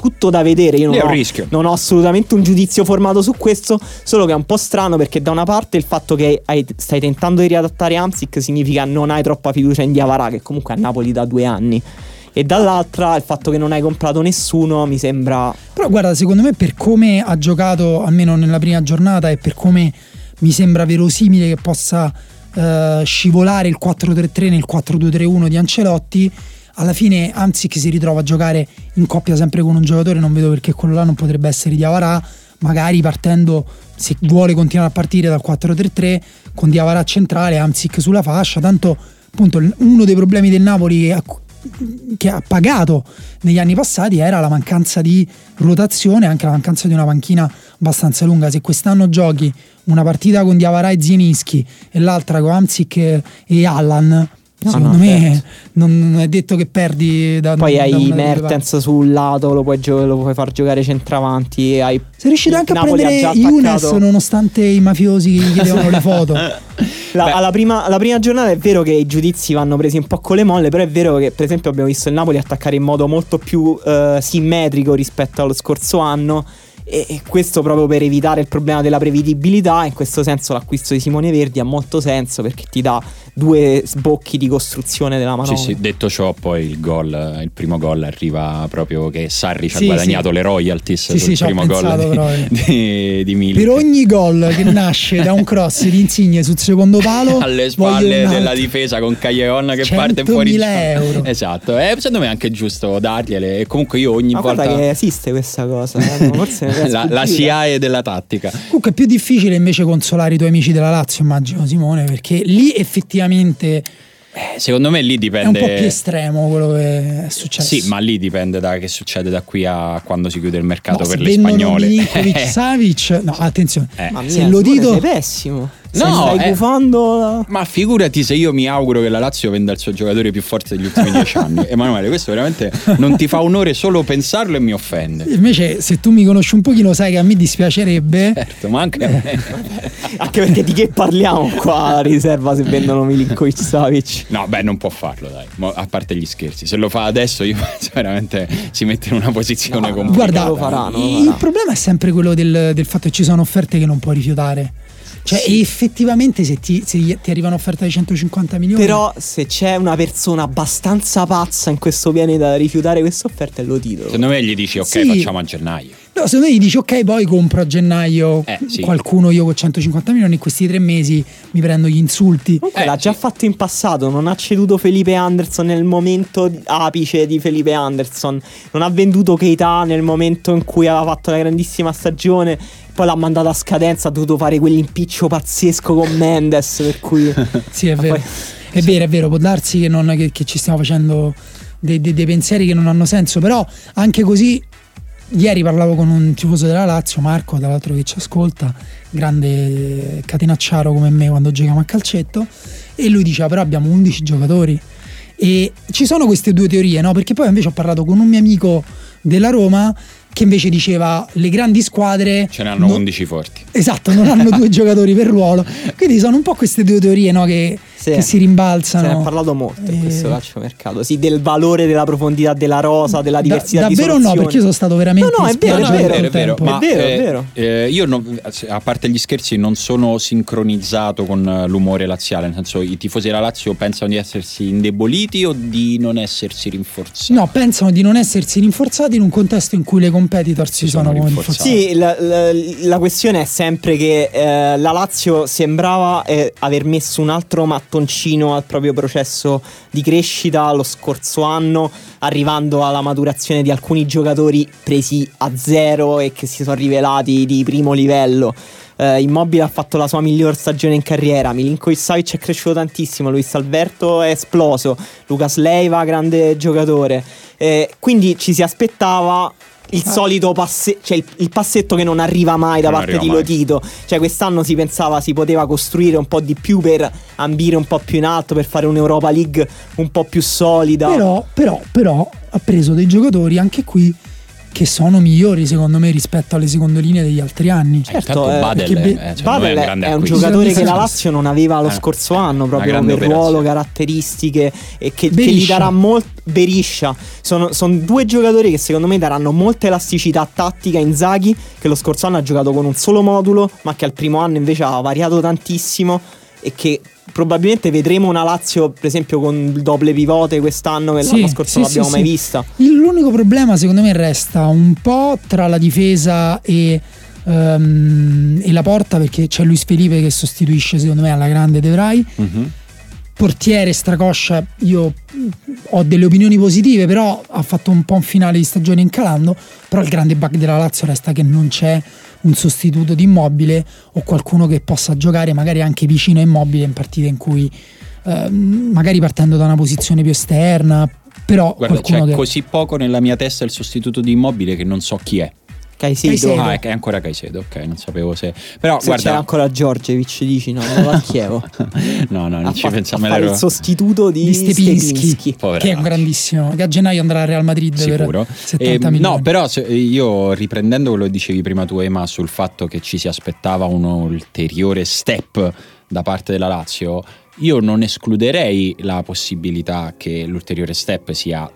tutto da vedere, io non Lì è un ho, rischio. non ho assolutamente un giudizio formato su questo, solo che è un po' strano perché da una parte il fatto che hai- stai tentando di riadattare Amsic significa non hai troppa fiducia in Diavara che comunque è a Napoli da due anni. E dall'altra il fatto che non hai comprato nessuno mi sembra Però guarda, secondo me per come ha giocato, almeno nella prima giornata, e per come mi sembra verosimile che possa eh, scivolare il 4-3-3 nel 4-2-3-1 di Ancelotti, alla fine Amsic si ritrova a giocare in coppia sempre con un giocatore, non vedo perché quello là non potrebbe essere Diavarà, magari partendo, se vuole continuare a partire dal 4-3-3, con Diavarà centrale, Amsic sulla fascia, tanto appunto uno dei problemi del Napoli che ha- pagato negli anni passati era la mancanza di rotazione, anche la mancanza di una panchina abbastanza lunga. Se quest'anno giochi una partita con Diavara e Zieninski e l'altra con Amsic e- e Allan, No, secondo no, me certo. non non è detto che perdi da Poi da hai Mertens sul lato, lo puoi, gio- lo puoi far giocare centravanti. Hai. Sei riuscito anche a Napoli ha prendere Younes nonostante i mafiosi gli chiedevano le foto. La- alla, prima, alla prima giornata è vero che i giudizi vanno presi un po' con le molle, però è vero che per esempio abbiamo visto il Napoli attaccare in modo molto più eh, simmetrico rispetto allo scorso anno. E, e questo proprio per evitare il problema della prevedibilità. In questo senso l'acquisto di Simone Verdi ha molto senso perché ti dà due sbocchi di costruzione della manovra. Sì, sì, detto ciò, poi il gol, il primo gol arriva proprio che Sarri ci Sì, ha guadagnato sì. le royalties Sì, sul sì, primo gol pensato proprio. di, di, di Milik. Per ogni gol che nasce da un cross di Insigne sul secondo palo, alle spalle della difesa con Callejon che parte fuori 100.000 euro. esatto e secondo me è anche giusto dargliele e comunque io ogni Ma volta guarda che esiste questa cosa. eh, Forse la, la. SIAE della tattica Comunque è più difficile invece consolare i tuoi amici della Lazio, immagino Simone, perché lì effettivamente Eh, secondo me lì È un dipende. po' più estremo quello che è successo. Sì, ma lì dipende da che succede da qui a quando si chiude il mercato No, per le spagnole. Milinkovic. Savic, no, attenzione. Eh. Se mia, lo dito- sei pessimo. No, No, stai eh. gufando. Ma figurati se io mi auguro che la Lazio venda il suo giocatore più forte degli ultimi dieci anni. Emanuele, questo veramente non ti fa onore solo pensarlo e mi offende. Invece, se tu mi conosci un pochino, sai che a me dispiacerebbe. Certo, ma anche a me. Anche perché di che parliamo qua a riserva se vendono Milinkovic Savic? No, beh, non può farlo, dai. Mo- A parte gli scherzi, se lo fa adesso, io penso veramente si mette in una posizione No, complicata. Guarda, lo faranno, lo il farà. problema è sempre quello del, del fatto che ci sono offerte che non puoi rifiutare. Cioè, effettivamente, se ti, se ti arriva un'offerta di 150 milioni, Però se c'è una persona abbastanza pazza in questo pianeta da rifiutare questa offerta è lo titolo. Secondo me gli dici, ok, Sì. facciamo a gennaio. no, secondo me gli dici, ok, poi compro a gennaio Eh, sì. qualcuno io con 150 milioni. In questi tre mesi mi prendo gli insulti. Comunque Eh, l'ha già sì. fatto in passato, non ha ceduto Felipe Anderson nel momento apice di Felipe Anderson, non ha venduto Keita nel momento in cui aveva fatto la grandissima stagione, poi l'ha mandato a scadenza, ha dovuto fare quell'impiccio pazzesco con Mendes, per cui... Sì, è vero. poi- È vero, è vero. Può darsi che, non- che- che ci stiamo facendo dei, dei- dei pensieri che non hanno senso. Però anche così, ieri parlavo con un tifoso della Lazio, Marco, tra l'altro che ci ascolta, grande catenacciaro come me quando giochiamo a calcetto. E lui diceva: Però abbiamo 11 giocatori. E ci sono queste due teorie, no? Perché poi invece ho parlato con un mio amico della Roma che invece diceva le grandi squadre Ce ne hanno no- 11 forti. Esatto, non hanno due giocatori per ruolo. Quindi sono un po' queste due teorie no, che, Sì. che si Se rimbalzano. ne è parlato molto in Eh, questo calciomercato, sì, del valore della profondità della rosa, della da- diversità di davvero no, perché io sono stato veramente No, no, è vero, è vero, è vero, ma È vero, è eh, vero. eh, io non- a parte gli scherzi non sono sincronizzato con eh, l'umore laziale, nel senso i tifosi della Lazio pensano di essersi indeboliti o di non essersi rinforzati. No, pensano di non essersi rinforzati in un contesto in cui le competitor si, Si sono sono, rinforzate. rinforzate. Sì, la, la- la questione è sempre che eh, la Lazio sembrava eh, aver messo un altro mattoncino al proprio processo di crescita lo scorso anno, arrivando alla maturazione di alcuni giocatori presi a zero e che si sono rivelati di primo livello. Eh, Immobile ha fatto la sua miglior stagione in carriera. Milinkovic Savic è cresciuto tantissimo. Luis Alberto è esploso. Lucas Leiva, grande giocatore. Eh, quindi ci si aspettava il Ah. solito passe- cioè il, il passetto che non arriva mai da Non parte di mai. Lotito. Cioè, quest'anno si pensava si poteva costruire un po' di più per ambire un po' più in alto, per fare un'Europa League un po' più solida. Però, però, però ha preso dei giocatori anche qui che sono migliori secondo me rispetto alle seconde linee degli altri anni. Eh, intanto eh, Badel, eh, Be- me Badel è un è, un giocatore che la Lazio non aveva lo Eh, scorso anno proprio per ruolo, caratteristiche e che, che gli darà molto Beriscia. Sono, sono due giocatori che secondo me daranno molta elasticità tattica a Inzaghi che lo scorso anno ha giocato con un solo modulo ma che al primo anno invece ha variato tantissimo e che probabilmente vedremo una Lazio per esempio con il doble pivote quest'anno che Sì, l'anno scorso sì, non l'abbiamo sì, mai sì. vista. Il- L'unico problema secondo me resta un po' tra la difesa e, ehm, e la porta perché c'è Luis Felipe che sostituisce secondo me alla grande De Vrij. Mhm. Portiere Stracoscia, io ho delle opinioni positive, però ha fatto un po' un finale di stagione incalando. Però il grande bug della Lazio resta che non c'è un sostituto di immobile o qualcuno che possa giocare magari anche vicino a immobile in partite in cui ehm, magari partendo da una posizione più esterna. Però Guarda, c'è che... così poco nella mia testa il sostituto di immobile che non so chi è. Caicedo. Caicedo. Ah, è è ancora Caicedo, ok, non sapevo se. Però Se guarda. c'era ancora Giorgevic dici no, non va a Chievo. no, no, a, non ci fa- pensiamo. a l'ero- il sostituto di, di Stepinski, che è un grandissimo che a gennaio andrà al Real Madrid Sicuro. per 70 Eh, milioni no, però se- io riprendendo quello che dicevi prima tu, Ema, sul fatto che ci si aspettava un ulteriore step da parte della Lazio, io non escluderei la possibilità che l'ulteriore step sia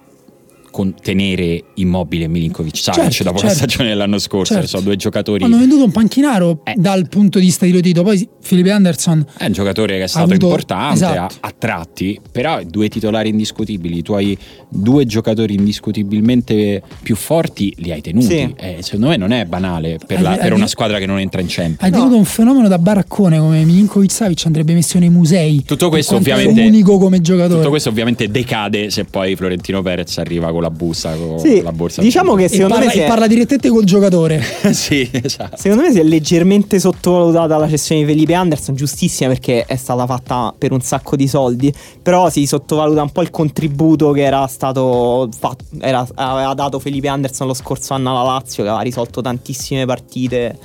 contenere immobile Milinkovic Savic Certo, dopo certo. la stagione dell'anno scorso. Certo. Sono due giocatori. hanno venduto un panchinaro Eh. dal punto di vista di Lotito poi Felipe Anderson È un giocatore che è stato avuto- importante esatto. a, a tratti, però due titolari indiscutibili, i tuoi due giocatori indiscutibilmente più forti li hai tenuti. Sì. Eh, secondo me non è banale per, Hai- la- hai- per una squadra che non entra in Champions. hai tenuto un fenomeno da baraccone come Milinkovic Savic andrebbe messo nei musei Tutto questo ovviamente- unico come giocatore Tutto questo ovviamente decade se poi Florentino Perez arriva con la busta, con Sì, la borsa. diciamo che secondo parla, me si è- parla direttamente col giocatore. sì, esatto. Secondo me si è leggermente sottovalutata la cessione di Felipe Anderson, giustissima perché è stata fatta per un sacco di soldi, però si sottovaluta un po' il contributo che era stato fatto, era- aveva dato Felipe Anderson lo scorso anno alla Lazio, che aveva risolto tantissime partite,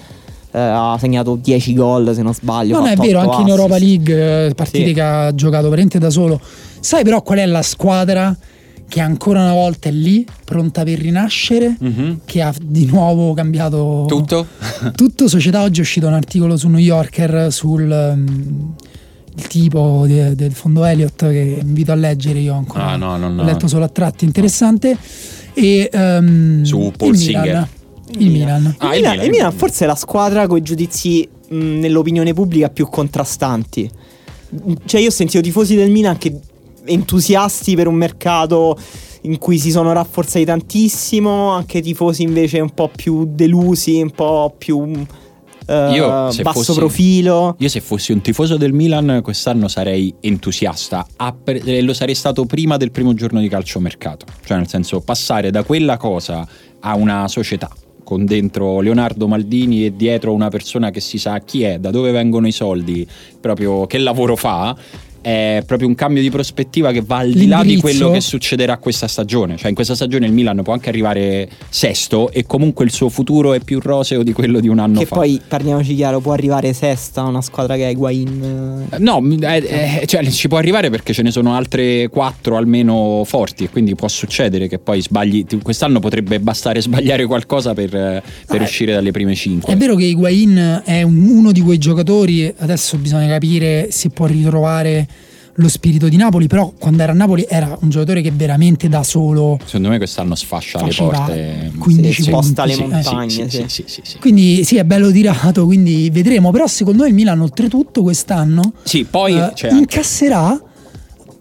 eh, ha segnato 10 gol se non sbaglio. Non è vero, anche in assist. Europa League, eh, partite Sì. che ha giocato veramente da solo. Sai però qual è la squadra che ancora una volta è lì, pronta per rinascere, Mhm. che ha di nuovo cambiato Tutto? Tutto società oggi è uscito un articolo su New Yorker sul il tipo de- del fondo Elliott che invito a leggere io ancora Ah, no, no, no. ho letto solo a tratti interessante e ehm, Su Paul il Singer. Milan il Milan Ah, il, il Milan, Milan. il Milan forse è la squadra con i giudizi mh, nell'opinione pubblica più contrastanti. Cioè, io ho sentito tifosi del Milan che entusiasti per un mercato in cui si sono rafforzati tantissimo, anche tifosi invece un po' più delusi, un po' più eh, Io, se basso fossi- profilo. Io se fossi un tifoso del Milan quest'anno sarei entusiasta e lo sarei stato prima del primo giorno di calciomercato. Cioè nel senso passare da quella cosa a una società con dentro Leonardo Maldini e dietro una persona che si sa chi è, da dove vengono i soldi, proprio che lavoro fa. È proprio un cambio di prospettiva che va al di là di quello che succederà questa stagione. Cioè, in questa stagione il Milan può anche arrivare sesto e comunque il suo futuro è più roseo di quello di un anno Che fa. poi parliamoci chiaro, può arrivare sesta una squadra che è Higuain. eh, No, eh, eh, cioè, ci può arrivare perché ce ne sono altre quattro almeno forti e quindi può succedere che poi sbagli. Quest'anno potrebbe bastare sbagliare qualcosa per, per Ah, uscire dalle prime cinque. è vero che Higuain è un- uno di quei giocatori adesso bisogna capire se può ritrovare lo spirito di Napoli però quando era a Napoli era un giocatore che veramente da solo Secondo me quest'anno sfascia le porte. 15 Sì, sposta punti, le sì. montagne. sì, sì. sì, sì, sì, sì. Quindi sì, è bello tirato, quindi vedremo. Però secondo me il Milan oltretutto quest'anno Sì, poi eh, incasserà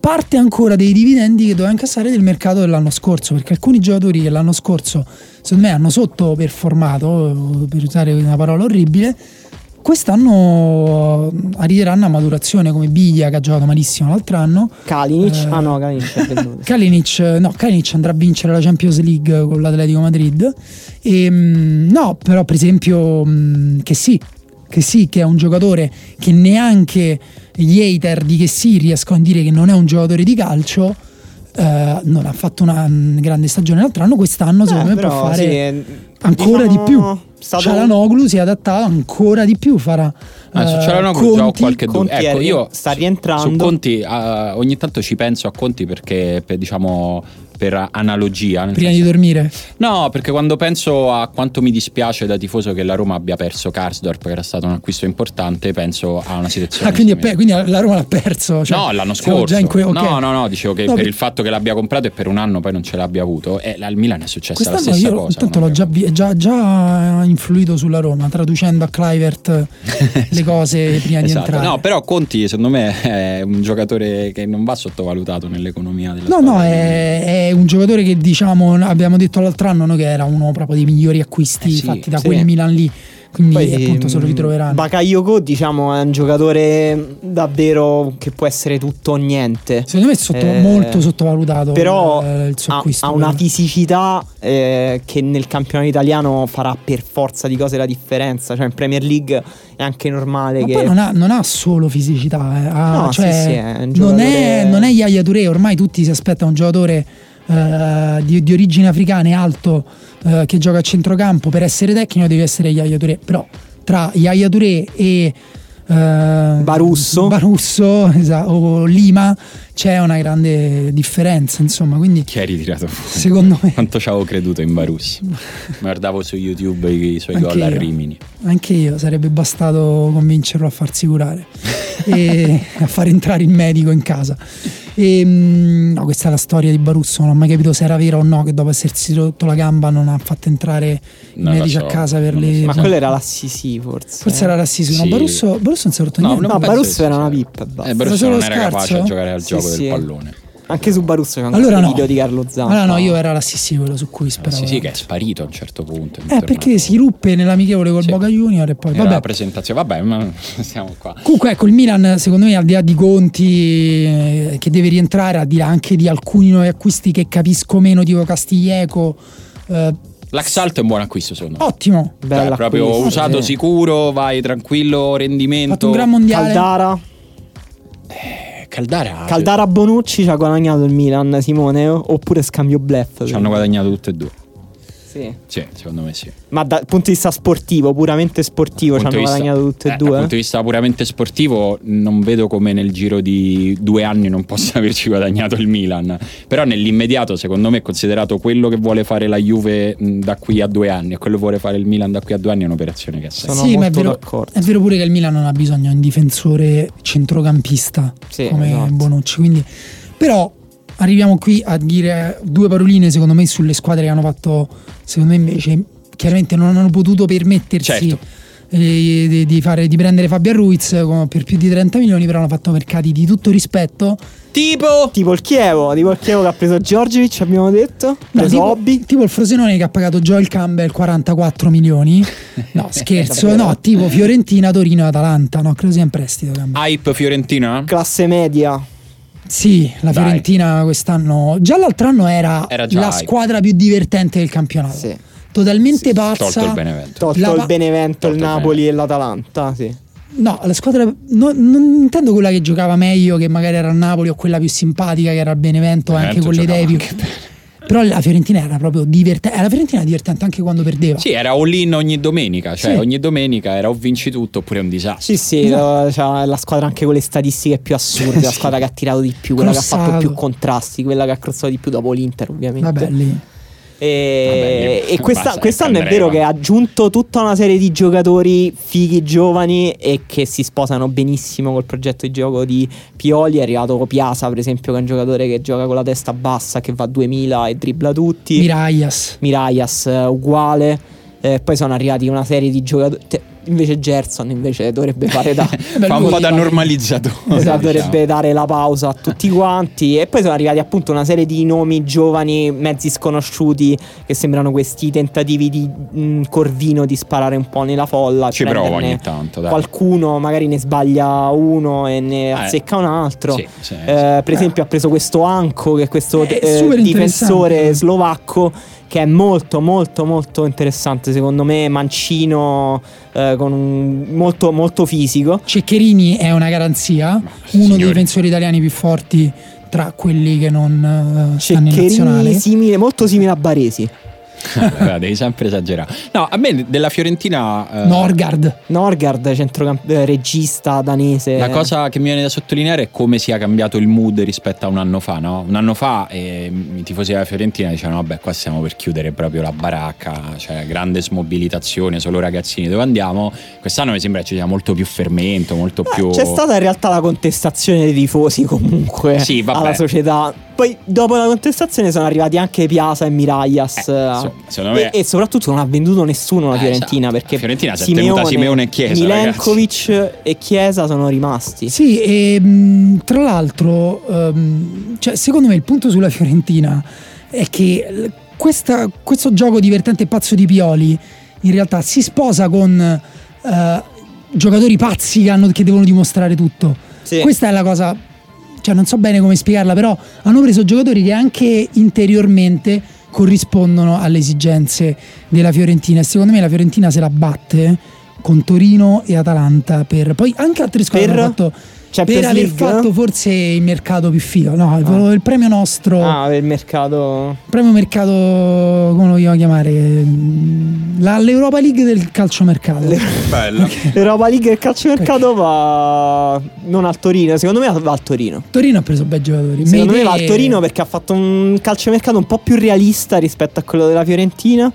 parte ancora dei dividendi che doveva incassare del mercato dell'anno scorso, perché alcuni giocatori che l'anno scorso secondo me hanno sottoperformato, per usare una parola orribile, quest'anno arriveranno a maturazione come Biglia che ha giocato malissimo l'altro anno. Kalinic? Eh, ah no, Kalinic. Kalinic, no, Kalinic andrà a vincere la Champions League con l'Atletico Madrid. E, mm, no, però per esempio mm, che sì, che sì, che è un giocatore che neanche gli hater di che sì riescono a dire che non è un giocatore di calcio. eh, non ha fatto una mm, grande stagione l'altro anno, quest'anno secondo Eh, me può fare sì, ancora diciamo, di più. stato- Cialanoglu si è adattato ancora di più, farà Ah, su eh, Cialanoglu già ho Conti, qualche dubbio. Conti Ecco, è- io sta su- rientrando. Su Conti, ah, ogni tanto ci penso a Conti perché, per, diciamo, per analogia. prima di dormire. No, perché quando penso a quanto mi dispiace da tifoso che la Roma abbia perso Karsdorp, che era stato un acquisto importante, penso a una situazione. Ah, quindi, pe- quindi la Roma l'ha perso. cioè, no, l'anno scorso. già in que- ok. No, no, no, dicevo che No, per il fatto che l'abbia comprato e per un anno poi non ce l'abbia avuto. E al Milan è successa la stessa io cosa. intanto l'ho già, vi- già, già influito sulla Roma, traducendo a Clivert le cose prima di Esatto. entrare. No, però Conti secondo me è un giocatore che non va sottovalutato nell'economia della No, squadra. no, è, è un giocatore che diciamo abbiamo detto l'altro anno no, che era uno proprio dei migliori acquisti Eh sì, fatti da sì. quel Milan lì. Quindi Poi, appunto se lo mm, ritroveranno. Bakayoko, diciamo, è un giocatore davvero che può essere tutto o niente. Secondo me è sotto- Eh, molto sottovalutato Però eh, il suo ha, acquisto. ha una fisicità eh, che nel campionato italiano farà per forza di cose la differenza. Cioè, in Premier League è anche normale Ma che. poi non ha, non ha solo fisicità, eh, ha- No, cioè, sì, sì, è un non, giocatore- è, non è Yaya Touré, ormai tutti si aspettano un giocatore eh, di, di origini africane alto eh, che gioca a centrocampo per essere tecnico deve essere Yaya Touré, però tra Yaya Touré e eh, Barusso. Barusso, esatto, o Lima c'è una grande differenza insomma quindi Chi hai ritirato fuori? secondo me Quanto ci avevo creduto in Barussi. Guardavo su YouTube i, i suoi Anche gol a io. Rimini. Anche io sarebbe bastato convincerlo a farsi curare e a far entrare il medico in casa. E, mm, no, questa è la storia di Barusso. Non ho mai capito se era vero o no che dopo essersi rotto la gamba non ha fatto entrare i Non lo medici so, a casa per le. so. Ma quello era l'Assisi, forse. Forse era rassismo. Sì. No, Barusso, Barusso non si è rotto No, niente. No, Barusso che era una pippa. Eh, Barusso solo non era scarso? capace a giocare al Sì, gioco sì. del pallone. Anche su Baruzzo c'è un Allora no. video di Carlo Zampa. Allora no, io era l'assissi quello su cui speravo. Sì, sì, che è sparito a un certo punto. Eh, perché si ruppe nell'amichevole col Sì. Boca Junior e poi Era vabbè. la presentazione, vabbè, ma stiamo qua. Comunque ecco il Milan secondo me al di là di Conti eh, che deve rientrare, al di là anche di alcuni nuovi acquisti che capisco meno tipo Castiglieco eh, L'Axalt è un buon acquisto secondo me. ottimo, Cioè, Bella proprio acquisto, usato sì. sicuro, vai tranquillo, rendimento. ha fatto un gran mondiale. Caldara. Eh, Caldara. Caldara Bonucci ci ha guadagnato il Milan, Simone? Oppure scambio bluff? Ci hanno guadagnato tutte e due. Sì. Sì, secondo me sì. Ma dal punto di vista sportivo, puramente sportivo, ci hanno vista- guadagnato tutte eh, e Dal due? punto di vista puramente sportivo, non vedo come nel giro di due anni non possa averci guadagnato il Milan. Però nell'immediato, secondo me, considerato quello che vuole fare la Juve da qui a due anni e quello che vuole fare il Milan da qui a due anni, è un'operazione che ha senso. Sono sì, ma è vero, d'accordo. è vero pure che il Milan non ha bisogno di un difensore centrocampista Sì, come esatto. Bonucci. Quindi, però arriviamo qui a dire due paroline secondo me sulle squadre che hanno fatto, secondo me invece chiaramente non hanno potuto permettersi Certo. eh, di, di fare, di prendere Fabio Ruiz per più di 30 milioni, però hanno fatto mercati di tutto rispetto. Tipo Tipo il Chievo, tipo il Chievo che ha preso Giorgiovic, abbiamo detto. No, preso tipo, Hobby. tipo il Frosinone che ha pagato Joel Campbell 44 milioni. No, scherzo. no, tipo Fiorentina, Torino e Atalanta. No, credo sia in prestito. Campbell. hype Fiorentina? Classe media. Sì, la Dai. Fiorentina quest'anno. Già l'altro anno era, Era già la hype. squadra più divertente del campionato. Sì. Totalmente pazza. Tolto il Benevento. Tolto La il Benevento, il Tolto il Napoli e l'Atalanta. Sì. No, la squadra. no- non intendo quella che giocava meglio, che magari era il Napoli, o quella più simpatica, che era il Benevento, anche Benevento con le idee più. Però la Fiorentina era proprio divertente. La Fiorentina era divertente anche quando perdeva. Sì, era all-in ogni domenica, cioè Sì. ogni domenica era o vinci tutto oppure è un disastro. Sì, sì, la, cioè, la squadra anche con le statistiche più assurde, la Sì. squadra che ha tirato di più, quella che ha fatto Crossato. più contrasti, quella che ha crossato di più dopo l'Inter, ovviamente. Vabbè, lì. E, Vabbè, e questa- quest'anno è vero che ha aggiunto tutta una serie di giocatori fighi giovani e che si sposano benissimo col progetto di gioco di Pioli. È arrivato Piasa, per esempio, che è un giocatore che gioca con la testa bassa, che va a 2000 e dribbla tutti. Miraias. Miraias eh, uguale. Eh, poi sono arrivati una serie di giocatori. Invece Gerson invece dovrebbe fare da. Fa un po' da normalizzatore. Esatto, diciamo. dovrebbe dare la pausa a tutti quanti. E poi sono arrivati appunto una serie di nomi giovani, mezzi sconosciuti, che sembrano questi tentativi di mh, Corvino di sparare un po' nella folla. Ci prova ogni tanto, dai. Qualcuno magari ne sbaglia uno e ne azzecca un altro. Sì, sì, Eh, per esempio, ha preso questo Anco, che è questo È eh, difensore slovacco. Che è molto, molto, molto interessante. Secondo me, mancino eh, con un molto, molto fisico. Ceccherini è una garanzia, uno signori. dei difensori italiani più forti tra quelli che non eh, stanno in Ceccherini nazionale. simile, molto simile a Baresi. Guarda, devi sempre esagerare. No, a me della Fiorentina. eh, Norgard. Norgard, centrocamp- eh, regista danese. La cosa che mi viene da sottolineare è come sia cambiato il mood rispetto a un anno fa, no? Un anno fa eh, i tifosi della Fiorentina dicevano vabbè qua stiamo per chiudere proprio la baracca, cioè grande smobilitazione, solo ragazzini dove andiamo? Quest'anno mi sembra ci sia molto più fermento, molto più... C'è stata in realtà la contestazione dei tifosi comunque Sì, alla società. Poi dopo la contestazione sono arrivati anche Piazza e Miraias. Eh, secondo me- e, e soprattutto non ha venduto nessuno la Eh, Fiorentina esatto. perché La Fiorentina si è tenuta Simeone e Chiesa, Milenkovic e Chiesa sono rimasti. Sì, e tra l'altro, ehm, cioè, secondo me il punto sulla Fiorentina è che questa- questo gioco divertente e pazzo di Pioli in realtà si sposa con eh, giocatori pazzi che, hanno- che devono dimostrare tutto. Sì. Questa è la cosa, cioè non so bene come spiegarla, però hanno preso giocatori che anche interiormente corrispondono alle esigenze della Fiorentina e secondo me la Fiorentina se la batte con Torino e Atalanta per poi anche altre squadre Per? hanno fatto Champions per aver League? fatto forse il mercato più figo no il- Ah. il premio nostro Ah, il mercato. premio mercato come lo vogliamo chiamare La- l'Europa League del calciomercato Bello. L'Europa League del calciomercato va non al Torino, secondo me va al Torino. Torino ha preso bei giocatori Secondo me Mede- va al Torino perché ha fatto un calciomercato un po' più realista rispetto a quello della Fiorentina.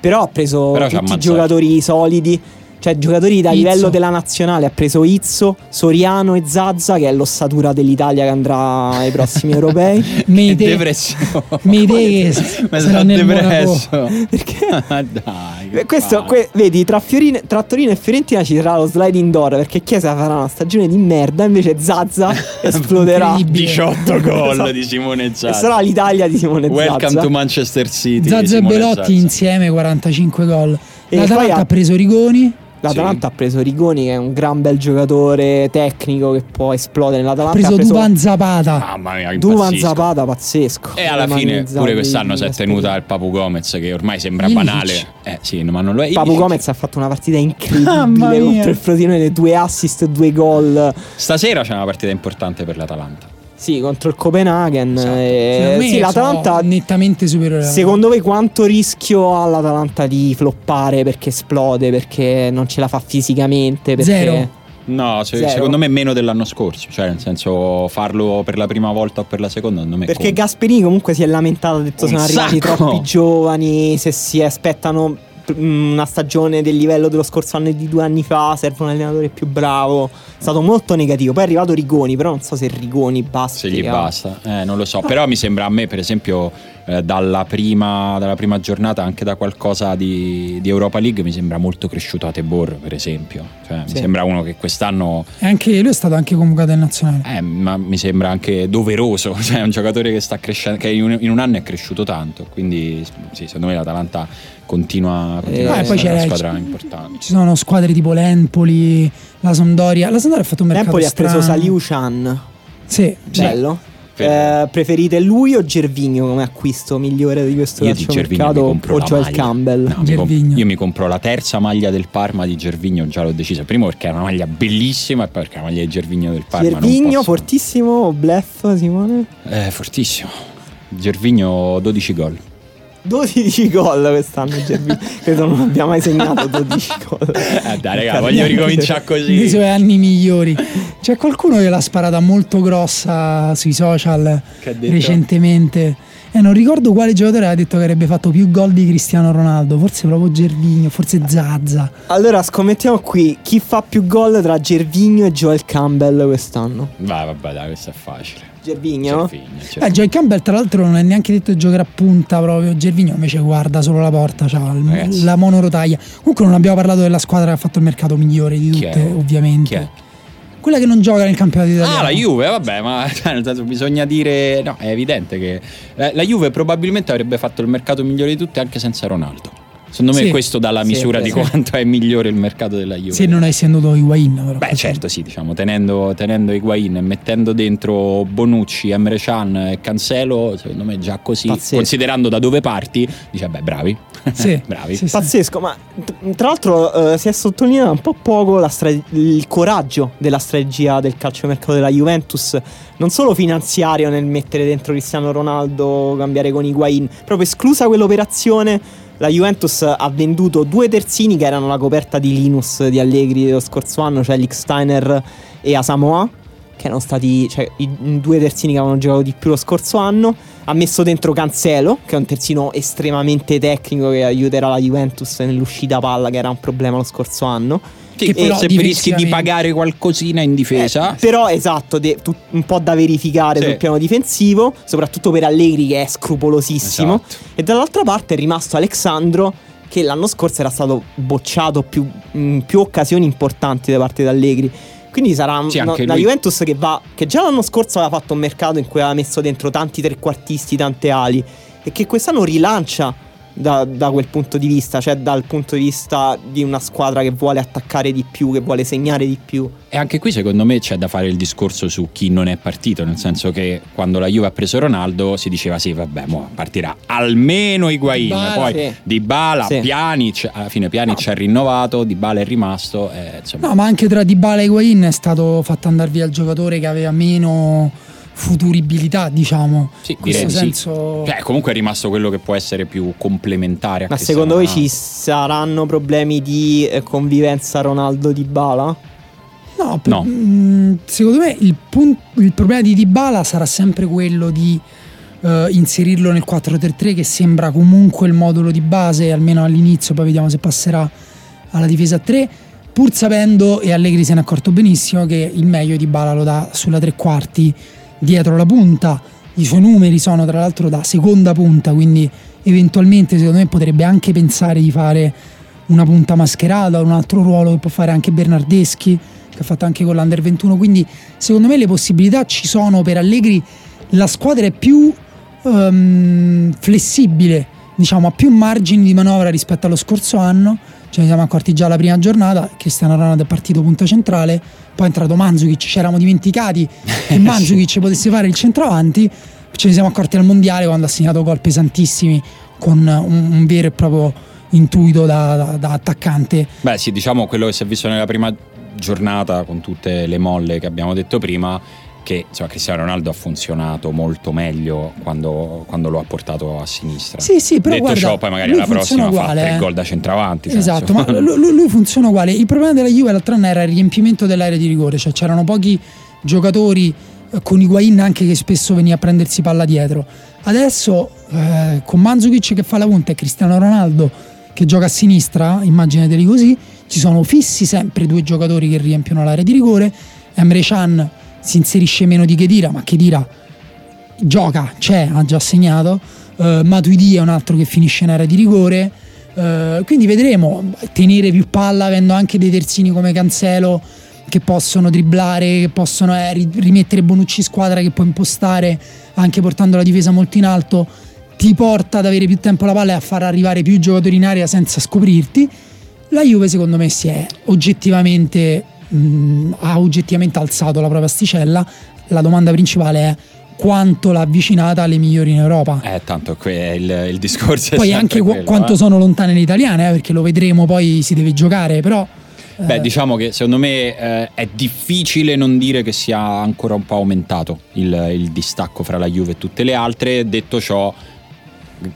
Però ha preso Però tutti giocatori solidi. Cioè giocatori da Izzo. livello della nazionale. Ha preso Izzo, Soriano e Zazza, che è l'ossatura dell'Italia che andrà ai prossimi europei. Mede- Depressione. Mede che sarà depresso. Perché? Ma dai. Eh, Questo, que- vedi, tra, Fiorine- tra Torino e Fiorentina ci sarà lo sliding door perché Chiesa farà una stagione di merda, invece Zazza esploderà. Incredibile. 18 gol Esatto. di Simone E Zazza. sarà l'Italia di Simone Welcome Zazza. to Manchester City. Zazza e Belotti Zazza. insieme 45 gol. E L'Atalanta poi ha- ha preso Rigoni, L'Atalanta ha preso Rigoni, che è un gran bel giocatore tecnico che può esplodere. ha L'Atalanta preso ha preso Duvan Zapata. Mamma mia, Duvan. Zapata, pazzesco. E alla fine pure quest'anno si è tenuta il Papu Gomez che ormai sembra Ilicic. banale. Eh sì, ma non lo è. Papu. Gomez ha fatto una partita incredibile contro il Frosinone, due assist, due gol. Stasera c'è una partita importante per l'Atalanta. Sì, contro il Copenaghen. Esatto. eh, Secondo me sì, l'Atalanta nettamente superiore. Secondo voi quanto rischio ha l'Atalanta di floppare perché esplode, perché non ce la fa fisicamente? Perché... Zero. No, Zero. secondo me meno dell'anno scorso. Cioè, nel senso, farlo per la prima volta o per la seconda, non me Perché conta. Gasperini comunque si è lamentato, ha detto Un sono arrivati sacco. troppi giovani, se si aspettano una stagione del livello dello scorso anno e di due anni fa, serve un allenatore più bravo. È stato molto negativo. Poi è arrivato Rigoni, però non so se Rigoni basta. Se gli basta, eh, non lo so. Però mi sembra a me, per esempio, eh, dalla, prima, dalla prima giornata, anche da qualcosa di, di Europa League, mi sembra molto cresciuto a Tebor, per esempio. Cioè, Sì. Mi sembra uno che quest'anno E anche lui è stato anche convocato in nazionale. Eh, ma mi sembra anche doveroso, cioè è un giocatore che sta crescendo, che in un, in un anno è cresciuto tanto, quindi sì, secondo me l'Atalanta continua, continua Eh, a poi essere una squadra importante. Ci sono squadre tipo l'Empoli, la Sampdoria. La Sampdoria ha fatto un mercato Empoli ha preso strano. Saliu Chan. Sì, Bello. Eh, preferite lui o Gervigno come acquisto migliore di questo Io di Gervigno mi calciomercato o la Joel maglia. Campbell? No, mi com- Gervinho. io mi compro la terza maglia del Parma di Gervigno, già l'ho deciso. Primo perché è una maglia bellissima e poi perché è la maglia di Gervigno del Parma. non Gervigno posso- fortissimo o bluff Simone? Eh, fortissimo. Gervigno 12 gol. 12 gol quest'anno Gervigno. Credo non abbia mai segnato 12 gol. Eh, dai, raga, voglio ricominciare nei così. suoi anni migliori. C'è qualcuno che l'ha sparata molto grossa sui social recentemente. E non ricordo quale giocatore ha detto che avrebbe fatto più gol di Cristiano Ronaldo. Forse proprio Gervigno, forse Zazza. Allora scommettiamo qui chi fa più gol tra Gervigno e Joel Campbell quest'anno. Vai, vabbè, dai, questo è facile. Gervigno? Gervigno, Gervigno. Eh, Joel Campbell, tra l'altro, non è neanche detto di giocare a punta proprio. Gervigno invece guarda solo la porta, il- Ragazzi. la monorotaia. Comunque, non abbiamo parlato della squadra che ha fatto il mercato migliore di tutte, è? ovviamente. Chi è? Quella che non gioca nel campionato italiano. Ah, la Juve, vabbè, ma cioè, nel senso bisogna dire. No, è evidente che eh, la Juve probabilmente avrebbe fatto il mercato migliore di tutti anche senza Ronaldo. Secondo me Sì. questo dà la Sì, misura è di quanto è migliore il mercato della Juve. Se non avessi andato Higuain, però. Beh, certo, sì, diciamo, tenendo, tenendo Higuain e mettendo dentro Bonucci, Emre Can e Cancelo, secondo me già così, Pazzesco. considerando da dove parti, dice, beh, bravi. Sì, bravi. sì, sì. Pazzesco, ma tra l'altro eh, si è sottolineato un po' poco la stra- il coraggio della strategia del calciomercato della Juventus, non solo finanziario nel mettere dentro Cristiano Ronaldo, cambiare con Higuain, proprio esclusa quell'operazione, la Juventus ha venduto due terzini che erano la coperta di Linus di Allegri dello scorso anno, cioè Lick Steiner e Asamoah, che erano stati cioè, i due terzini che avevano giocato di più lo scorso anno. Ha messo dentro Cancelo, che è un terzino estremamente tecnico che aiuterà la Juventus nell'uscita palla, che era un problema lo scorso anno. Sì, Che se rischi di pagare qualcosina in difesa. Eh, però esatto, de- tu- un po' da verificare Sì. sul piano difensivo, soprattutto per Allegri che è scrupolosissimo. Esatto. E dall'altra parte è rimasto Alexandro che l'anno scorso era stato bocciato più, in più occasioni importanti da parte di Allegri. Quindi sarà Sì, la lui- Juventus che va che già l'anno scorso aveva fatto un mercato in cui aveva messo dentro tanti trequartisti, tante ali e che quest'anno rilancia da, da quel punto di vista, cioè dal punto di vista di una squadra che vuole attaccare di più, che vuole segnare di più. E anche qui secondo me c'è da fare il discorso su chi non è partito, nel senso che quando la Juve ha preso Ronaldo si diceva sì vabbè mo partirà almeno Higuain, Dybala, poi sì. Dybala, Sì. Pjanic, alla fine Pjanic è rinnovato, Dybala è rimasto, eh, insomma, No, ma anche tra Dybala e Higuain è stato fatto andare via il giocatore che aveva meno futuribilità, diciamo. sì, In questo di sì. senso... Cioè, comunque è rimasto quello che può essere più complementare a Ma secondo voi Ronaldo. ci saranno problemi di eh, convivenza Ronaldo-Dybala? No, per- No. mh, secondo me il, pun- il problema di Dybala sarà sempre quello di eh, inserirlo nel 4-3-3 che sembra comunque il modulo di base, almeno all'inizio, poi vediamo se passerà alla difesa a 3, pur sapendo, e Allegri se ne è accorto benissimo, che il meglio di Dybala lo dà sulla tre quarti dietro la punta. I suoi numeri sono tra l'altro da seconda punta, quindi eventualmente secondo me potrebbe anche pensare di fare una punta mascherata, un altro ruolo che può fare anche Bernardeschi, che ha fatto anche con l'Under 21. Quindi secondo me le possibilità ci sono per Allegri. La squadra è più um, flessibile, diciamo, ha più margini di manovra rispetto allo scorso anno. Ce ne siamo accorti già la prima giornata. Cristiano Ronaldo è partito punta centrale, poi è entrato Manzukic. Ci eravamo dimenticati che Manzukic potesse fare il centravanti. Ce ne siamo accorti al mondiale quando ha segnato gol pesantissimi con un, un vero e proprio intuito da, da, da attaccante. Beh, sì, diciamo quello che si è visto nella prima giornata con tutte le molle che abbiamo detto prima che insomma, Cristiano Ronaldo ha funzionato molto meglio quando, quando, lo ha portato a sinistra. Sì, sì, però Detto guarda, ciò, poi magari la prossima uguale, fa tre eh. gol da centravanti. Esatto, senso. ma lui, lui, funziona uguale. Il problema della Juve l'altro anno era il riempimento dell'area di rigore, cioè c'erano pochi giocatori eh, con Higuain anche che spesso veniva a prendersi palla dietro. Adesso eh, con Manzukic che fa la punta e Cristiano Ronaldo che gioca a sinistra, immaginateli così, ci sono fissi sempre due giocatori che riempiono l'area di rigore. Emre Can si inserisce meno di Chedira, ma Chedira gioca, c'è, ha già segnato. Uh, Matuidi è un altro che finisce in area di rigore. Uh, quindi vedremo tenere più palla avendo anche dei terzini come Cancelo che possono dribblare, che possono eh, rimettere Bonucci in squadra, che può impostare anche portando la difesa molto in alto, ti porta ad avere più tempo la palla e a far arrivare più giocatori in area senza scoprirti. La Juve secondo me si è oggettivamente mh, ha oggettivamente alzato la propria asticella. La domanda principale è quanto l'ha avvicinata alle migliori in Europa. Eh, tanto è il, il discorso. Poi anche quello, quanto eh? sono lontane le italiane, eh, perché lo vedremo, poi si deve giocare, però... Beh, diciamo che secondo me eh, è difficile non dire che sia ancora un po' aumentato il, il distacco fra la Juve e tutte le altre. Detto ciò,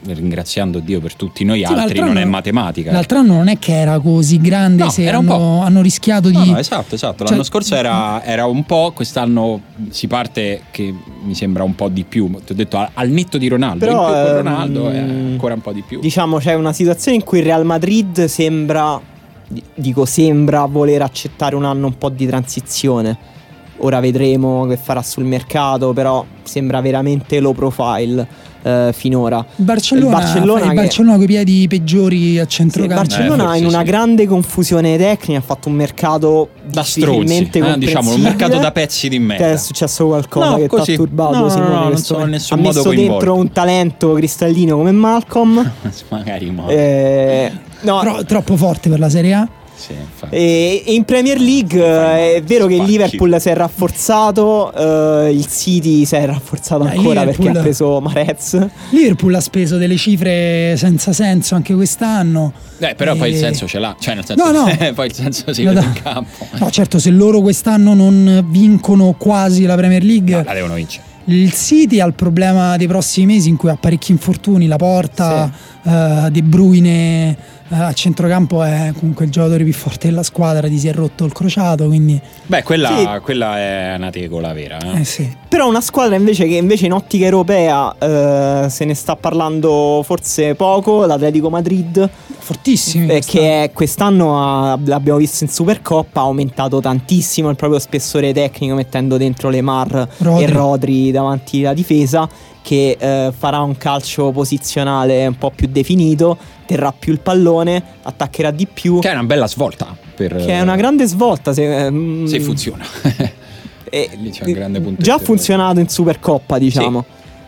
ringraziando Dio per tutti noi Sì, altri, non è matematica. L'altro anno non è che era così grande No, se era un hanno, po'. hanno rischiato di... No, no, esatto, esatto. L'anno Cioè- scorso era, era un po', quest'anno si parte che mi sembra un po' di più. Ti ho detto al, al netto di Ronaldo, Però, in più con ehm, Ronaldo è ancora un po' di più. Diciamo c'è una situazione in cui il Real Madrid sembra, di- dico sembra, voler accettare un anno un po' di transizione. Ora vedremo che farà sul mercato, però sembra veramente low profile eh, finora. Il Barcellona, Il Barcellona che- Barcellona con i piedi peggiori a Sì, il centrocampo. Barcellona Eh, in una sì. grande confusione tecnica ha fatto un mercato da stronzi, difficilmente eh, diciamo un mercato da pezzi di Te è merda. successo qualcosa No, che ti ha turbato No, no, Simone, no, non sono in nessun ha modo messo dentro un talento cristallino come Malcolm Magari mo. eh, no, Tro- troppo forte per la Serie A. Sì. E, e in Premier League è vero che il Spacchi. Liverpool si è rafforzato, eh, il City si è rafforzato Eh, ancora perché Liverpool- ha preso Marez. Liverpool ha speso delle cifre senza senso anche quest'anno. Eh, però poi il E- senso ce l'ha, cioè nel senso, No, no. poi il senso si vede in campo. No, certo, se loro quest'anno non vincono quasi la Premier League, No, la devono vincere. il City ha il problema dei prossimi mesi in cui ha parecchi infortuni, la porta, eh, De Bruyne a centrocampo è comunque il giocatore più forte della squadra, ti si è rotto il crociato, quindi Beh, quella, Sì. quella è una tegola vera. eh. eh sì. Però una squadra invece che invece in ottica europea eh, se ne sta parlando forse poco, l'Atletico Madrid, Fortissimi. eh, quest'anno. che quest'anno ha- l'abbiamo visto in Supercoppa, ha aumentato tantissimo il proprio spessore tecnico mettendo dentro Lemar Rodri. e Rodri davanti alla difesa che eh, farà un calcio posizionale un po' più definito, terrà più il pallone, attaccherà di più, Che è una bella svolta. Per, che è una grande svolta se, ehm, Se funziona. e- Lì c'è un grande punto già di funzionato in Supercoppa diciamo.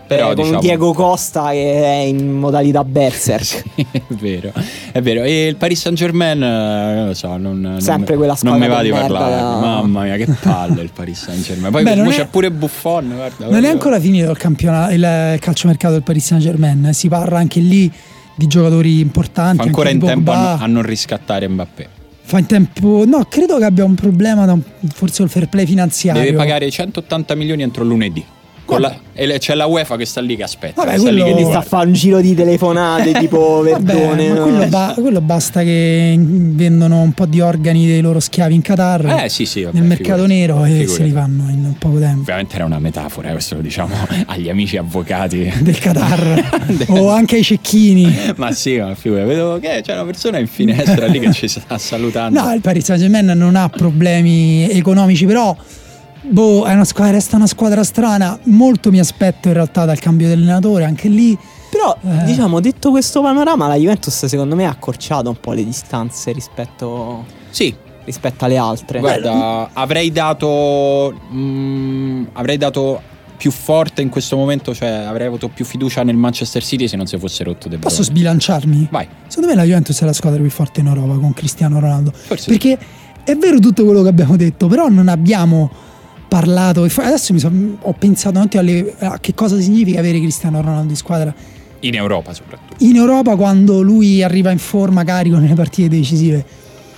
Però Eh, con diciamo- Diego Costa che è in modalità berserk. Sì, è vero, è vero. E il Paris Saint Germain, non lo so, non, non Sempre me- quella non squadra mi va di parlare. da- Mamma mia, che palle il Paris Saint Germain. Poi Beh, non mo è- c'è pure Buffon. Guarda, Non è ancora finito il campionato, il calciomercato del Paris Saint Germain. Si parla anche lì di giocatori importanti. Fa ancora anche in tempo a, non- a non riscattare Mbappé. Fa in tempo. No, credo che abbia un problema, da un- forse il fair play finanziario. Deve pagare 180 milioni entro lunedì. La- e c'è la UEFA che sta lì che aspetta. Vabbè, che sta lì quello- che sta a fare un giro di telefonate tipo Vabbè, Verdone. no? quello, ba- quello basta che vendono un po' di organi dei loro schiavi in Qatar Eh sì, sì. vabbè, nel mercato figurati. nero e Figurati. se li fanno in poco tempo. Ovviamente era una metafora, eh, questo lo diciamo agli amici avvocati. Del Qatar o anche ai cecchini. ma sì, ma figura, vedo che c'è una persona in finestra lì che ci sta salutando. No, il Paris Saint Germain non ha problemi economici, però boh, è una squadra, resta una squadra strana. Molto mi aspetto in realtà dal cambio di allenatore, anche lì. Però Eh. diciamo, detto questo panorama, la Juventus secondo me ha accorciato un po' le distanze rispetto, Sì, rispetto alle altre. guarda, avrei dato. mm, avrei dato più forte in questo momento, cioè avrei avuto più fiducia nel Manchester City se non si fosse rotto De Bruyne. Posso sbilanciarmi? Vai. Secondo me la Juventus è la squadra più forte in Europa con Cristiano Ronaldo. Forse Perché è vero tutto quello che abbiamo detto, però non abbiamo parlato. e Adesso mi son- ho pensato anche alle- a che cosa significa avere Cristiano Ronaldo in squadra in Europa soprattutto. in Europa quando lui arriva in forma carico nelle partite decisive.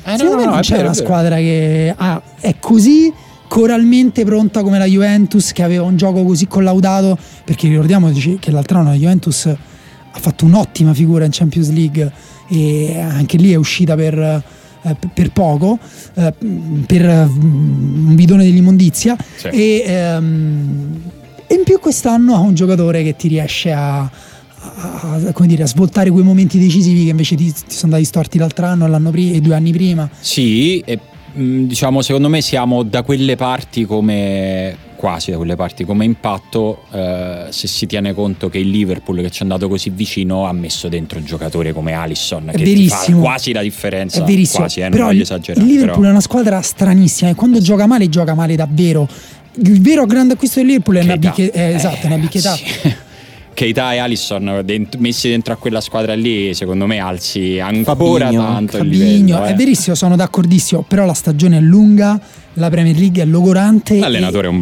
Eh, Secondo me non è c'è vero, una squadra che ha- è così coralmente pronta come la Juventus, che aveva un gioco così collaudato. Perché ricordiamoci che l'altro anno la Juventus ha fatto un'ottima figura in Champions League e anche lì è uscita per, eh, per poco, eh, per eh, un bidone dell'immondizia. Sì. E, ehm, e in più quest'anno ha un giocatore che ti riesce a, a- come dire, a svoltare quei momenti decisivi che invece ti, ti sono andati storti l'altro anno, l'anno prima e due anni prima. Sì, e, diciamo secondo me siamo da quelle parti come quasi da quelle parti come impatto eh, se si tiene conto che il Liverpool che ci è andato così vicino ha messo dentro un giocatore come Alisson È che fa verissimo. quasi la differenza È verissimo. quasi, eh, non però il, Liverpool però. è una squadra stranissima e quando gioca male gioca male davvero. Il vero grande acquisto del Liverpool è una Keita. bicche- eh, esatto, una Eh, bicchietà. sì. Keita e Alisson dent- messi dentro a quella squadra lì secondo me alzi ancora Fabinho, tanto il Fabinho, livello è eh. verissimo, sono d'accordissimo, però la stagione è lunga, la Premier League è logorante. l'allenatore è un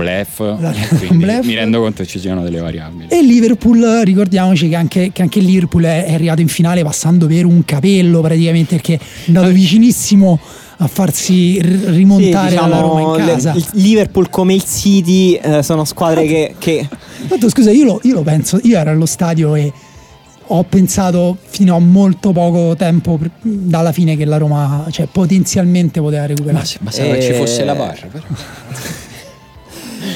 è un quindi bluff. mi rendo conto che ci siano delle variabili E il Liverpool, ricordiamoci che anche, che anche il Liverpool è, è arrivato in finale passando per un capello praticamente perché è andato vicinissimo a farsi rimontare Sì, diciamo, alla Roma in casa. il Liverpool come il City eh, sono squadre che, che Tanto scusa, io lo, io lo penso, io ero allo stadio e ho pensato fino a molto poco tempo pr- dalla fine che la Roma cioè, potenzialmente poteva recuperare. ma se bastava che ci Eh, fosse la barra però.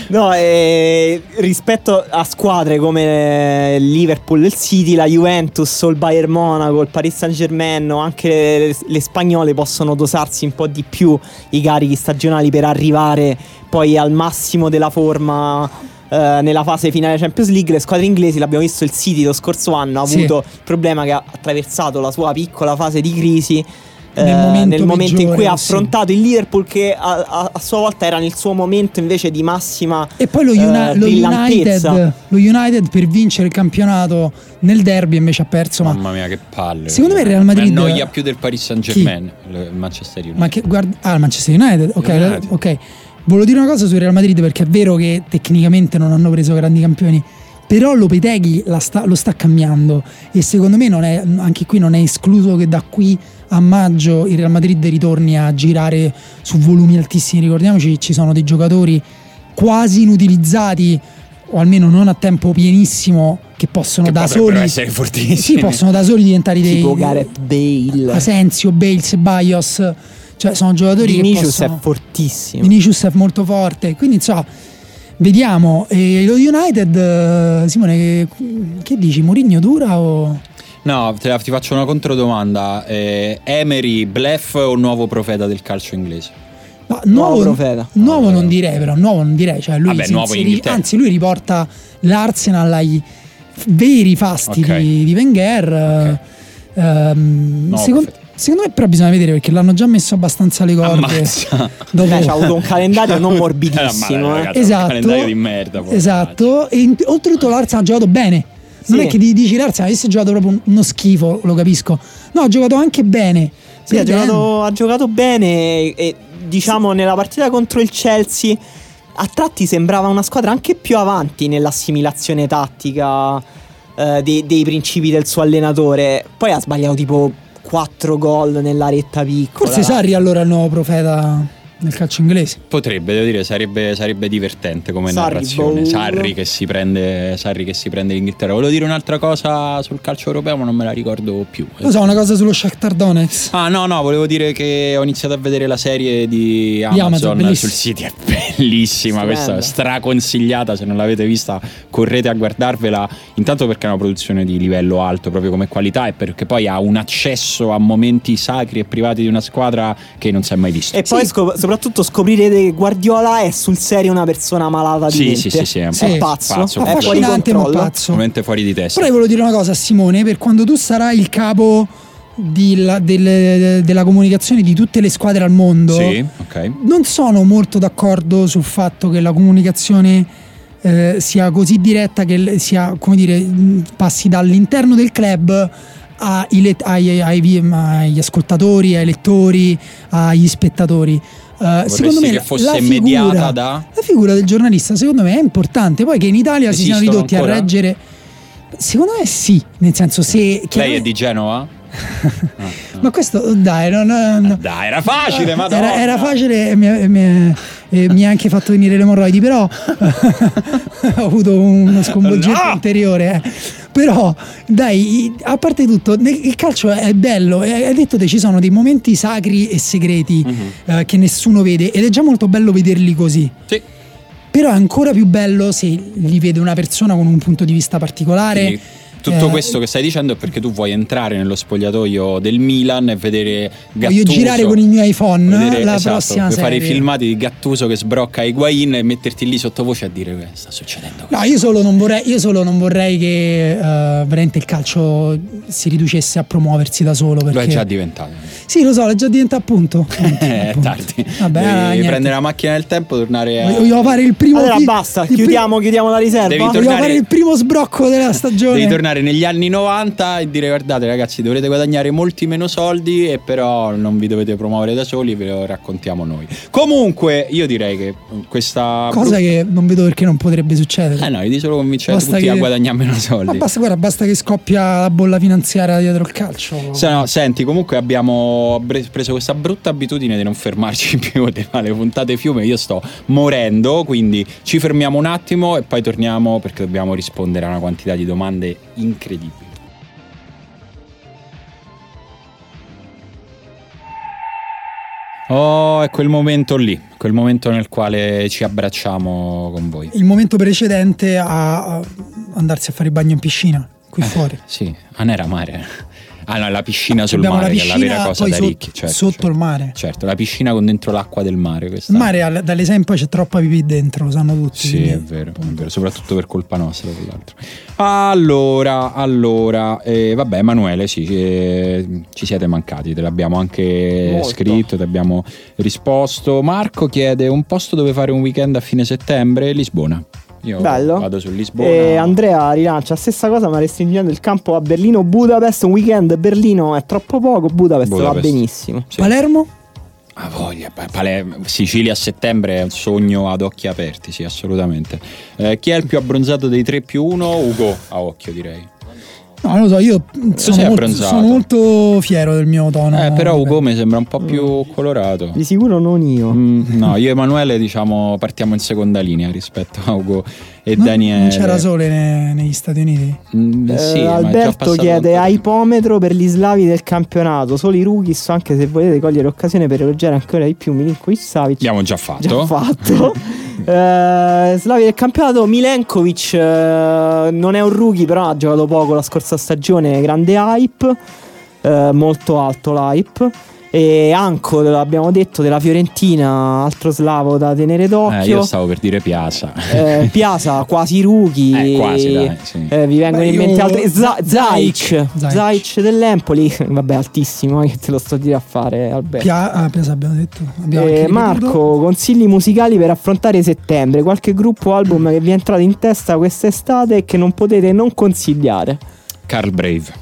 No, eh, rispetto a squadre come il Liverpool, il City, la Juventus o il Bayern Monaco, il Paris Saint Germain o anche le, le spagnole possono dosarsi un po' di più i carichi stagionali per arrivare poi al massimo della forma eh, nella fase finale Champions League. Le squadre inglesi, l'abbiamo visto, il City lo scorso anno ha Sì. avuto il problema che ha attraversato la sua piccola fase di crisi. Nel eh, momento nel momento in cui ha sì. affrontato il Liverpool che a, a- a sua volta era nel suo momento invece di massima E poi lo, Uni- eh, lo. United, lo United per vincere il campionato nel derby invece ha perso. Ma, Mamma mia, che palle. Secondo me il Real Madrid- annoia più del Paris Saint Germain, il Manchester United. ma che guarda, ah, il Manchester United, ok, United. ok. Volevo dire una cosa sul Real Madrid perché è vero che tecnicamente non hanno preso grandi campioni. Però Lopeteghi la sta- lo sta cambiando e secondo me non è, anche qui non è escluso che da qui a maggio il Real Madrid ritorni a girare su volumi altissimi. Ricordiamoci ci sono dei giocatori quasi inutilizzati o almeno non a tempo pienissimo che possono che da soli essere fortissimi. sì, possono da soli diventare dei tipo Gareth Bale. Asensio, Bale, Ceballos, cioè sono giocatori Vinicius che è possono fortissimo. Vinicius è molto forte, quindi insomma vediamo e lo United eh, Simone che, che dici? Mourinho dura o No, te ti faccio una controdomanda. Eh, Emery, Bluff o nuovo profeta del calcio inglese? Ma Nuovo nuovo, profeta. nuovo Ah, non vero. direi però, nuovo non direi, cioè lui Vabbè, si nuovo in inseri- anzi lui riporta l'Arsenal ai veri fasti Ok. di, di Wenger. eh, ehm, Nuovo secon- profeta. Secondo me però bisogna vedere perché l'hanno già messo abbastanza le corde. Ammazza. dopo- Beh, c'ha avuto un calendario non Eh, morbidissimo. ma eh. ragazzi, Esatto. Un calendario di merda. poi. Esatto, e in- oltretutto l'Arsenal ha giocato bene. Non Sì. è che dici l'Arsenal avesse giocato proprio un- uno schifo, lo capisco. No, ha giocato anche bene. Sì, ha giocato, ha giocato bene e, diciamo nella partita contro il Chelsea a tratti sembrava una squadra anche più avanti nell'assimilazione tattica eh, dei, dei principi del suo allenatore. Poi ha sbagliato tipo 4 gol nella retta piccola. Forse Sarri allora è il nuovo profeta nel calcio inglese. Potrebbe, devo dire, sarebbe, sarebbe divertente come Sarri, narrazione. boh. Sarri che, si prende, Sarri che si prende l'Inghilterra. Volevo dire un'altra cosa sul calcio europeo, ma non me la ricordo più. Lo so, una cosa sullo Shakhtar Donetsk. Ah no no, volevo dire che ho iniziato a vedere la serie di Amazon, Amazon, sul sito, è bellissima questa, straconsigliata, se non l'avete vista correte a guardarvela, intanto perché è una produzione di livello alto proprio come qualità e perché poi ha un accesso a momenti sacri e privati di una squadra che non si è mai visto. E poi scop- soprattutto scoprirete che Guardiola è sul serio una persona malata di Sì, mente. sì, sì, sì, è un Sì. È pazzo, pazzo, è fuori affascinante ma pazzo. Veramente fuori di testa. Però io volevo dire una cosa a Simone, per quando tu sarai il capo la- del- della comunicazione di tutte le squadre al mondo, Sì, ok. non sono molto d'accordo sul fatto che la comunicazione eh, sia così diretta che sia, come dire, passi dall'interno del club ai ai- ai agli ascoltatori, ai lettori, agli spettatori. Eh, secondo me che la- fosse la mediata figura, da- la figura del giornalista secondo me è importante poi che in Italia si siano Esistono ridotti ancora? a reggere secondo me sì nel senso se Lei è di Genova? Ma questo dai no, no, no. Dai, era facile, ma Era, era facile e mi, e mi- e mi ha anche fatto venire le emorroidi, però ho avuto uno sconvolgimento No! interiore. eh. Però, dai, a parte tutto, il calcio è bello. Hai detto che ci sono dei momenti sacri e segreti Mhm. eh, che nessuno vede ed è già molto bello vederli così. Sì. Però è ancora più bello se li vede una persona con un punto di vista particolare. Quindi tutto Eh, questo che stai dicendo è perché tu vuoi entrare nello spogliatoio del Milan e vedere Gattuso. Voglio girare con il mio iPhone vedere- la esatto, prossima puoi fare i serie. filmati di Gattuso che sbrocca Higuain e metterti lì sottovoce a dire che sta succedendo questo. No, io solo non vorrei, io solo non vorrei che eh, veramente il calcio si riducesse a promuoversi da solo. Perché... Lo è già diventato. Sì, lo so, è già diventato appunto. è appunto. tardi. Vabbè, Devi niente. prendere la macchina del tempo, tornare a... Voglio fare il primo. Allora basta, chiudiamo, chiudiamo la riserva. Devi Voglio tornare- fare il primo sbrocco della stagione. Devi tornare negli anni 90 e dire guardate ragazzi dovrete guadagnare molti meno soldi e però non vi dovete promuovere da soli, ve lo raccontiamo noi. Comunque io direi che questa... Cosa che non vedo perché non potrebbe succedere. Eh no, devi solo convincere Basta tutti che- a guadagnare meno Ma soldi. basta, guarda, basta che scoppia la bolla finanziaria dietro il calcio. Se no, senti, comunque abbiamo preso questa brutta abitudine di non fermarci più alle puntate fiume. Io sto morendo, quindi ci fermiamo un attimo e poi torniamo perché dobbiamo rispondere a una quantità di domande incredibili. Oh, è quel momento lì, quel momento nel quale ci abbracciamo con voi. Il momento precedente a andarsi a fare il bagno in piscina, qui fuori. Sì, non era mare. Ah no, la piscina sul Abbiamo mare, la che è la vera piscina cosa da sotto- ricchi. Certo, sotto certo. il mare. Certo, la piscina con dentro l'acqua del mare. Questa. Il mare al- dalle 6 in poi c'è troppa pipì dentro, lo sanno tutti. Sì, quindi- è vero, è vero, soprattutto per colpa nostra, tra l'altro. Allora, allora, eh, vabbè, Emanuele, sì, eh, ci siete mancati, te l'abbiamo anche Molto. scritto, ti abbiamo risposto. Marco chiede un posto dove fare un weekend a fine settembre, Lisbona. Io Bello. vado su Lisbona. E Andrea rilancia stessa cosa, ma restringendo il campo a Berlino Budapest. Un weekend Berlino è troppo poco, Budapest, va Budapest. benissimo. Sì. Palermo? Ha voglia, Pa- Palermo- Sicilia a settembre è un sogno ad occhi aperti, sì, assolutamente. Eh, chi è il più abbronzato dei 3 più 1? Ugo, a occhio direi. No, non lo so, io sono molto, sono molto fiero del mio tono. Eh, però Ugo mi sembra un po' più colorato. Di sicuro non io. Mm, no, io e Emanuele diciamo partiamo in seconda linea rispetto a Ugo e Non- Daniele. Non c'era sole ne- negli Stati Uniti. Mm, Eh, sì, ma è già Alberto chiede tempo. ipometro per gli slavi del campionato. Solo i rookies, anche se volete cogliere occasione per elogiare ancora di più Milinkovic Savic. Abbiamo già fatto. Già fatto. Eh, slavi del campionato. Milenkovic eh, non è un rookie, però ha giocato poco la scorsa stagione. Grande hype. eh, molto alto l'hype. E Anco, l'abbiamo detto, della Fiorentina, altro slavo da tenere Eh, d'occhio. io stavo per dire Piazza. Eh, Piazza, quasi rookie. Eh, quasi, dai, sì. Eh, vi vengono Beh, in io- mente altri. Za- Zaic, Zaic. Dell'Empoli. Vabbè, altissimo, eh, che te lo sto a dire a fare, Alberto. Pia- ah, Piazza abbiamo detto. Abbiamo Eh. Marco, consigli musicali per affrontare settembre. Qualche gruppo o album che vi è entrato in testa quest'estate e che non potete non consigliare. Carl Brave.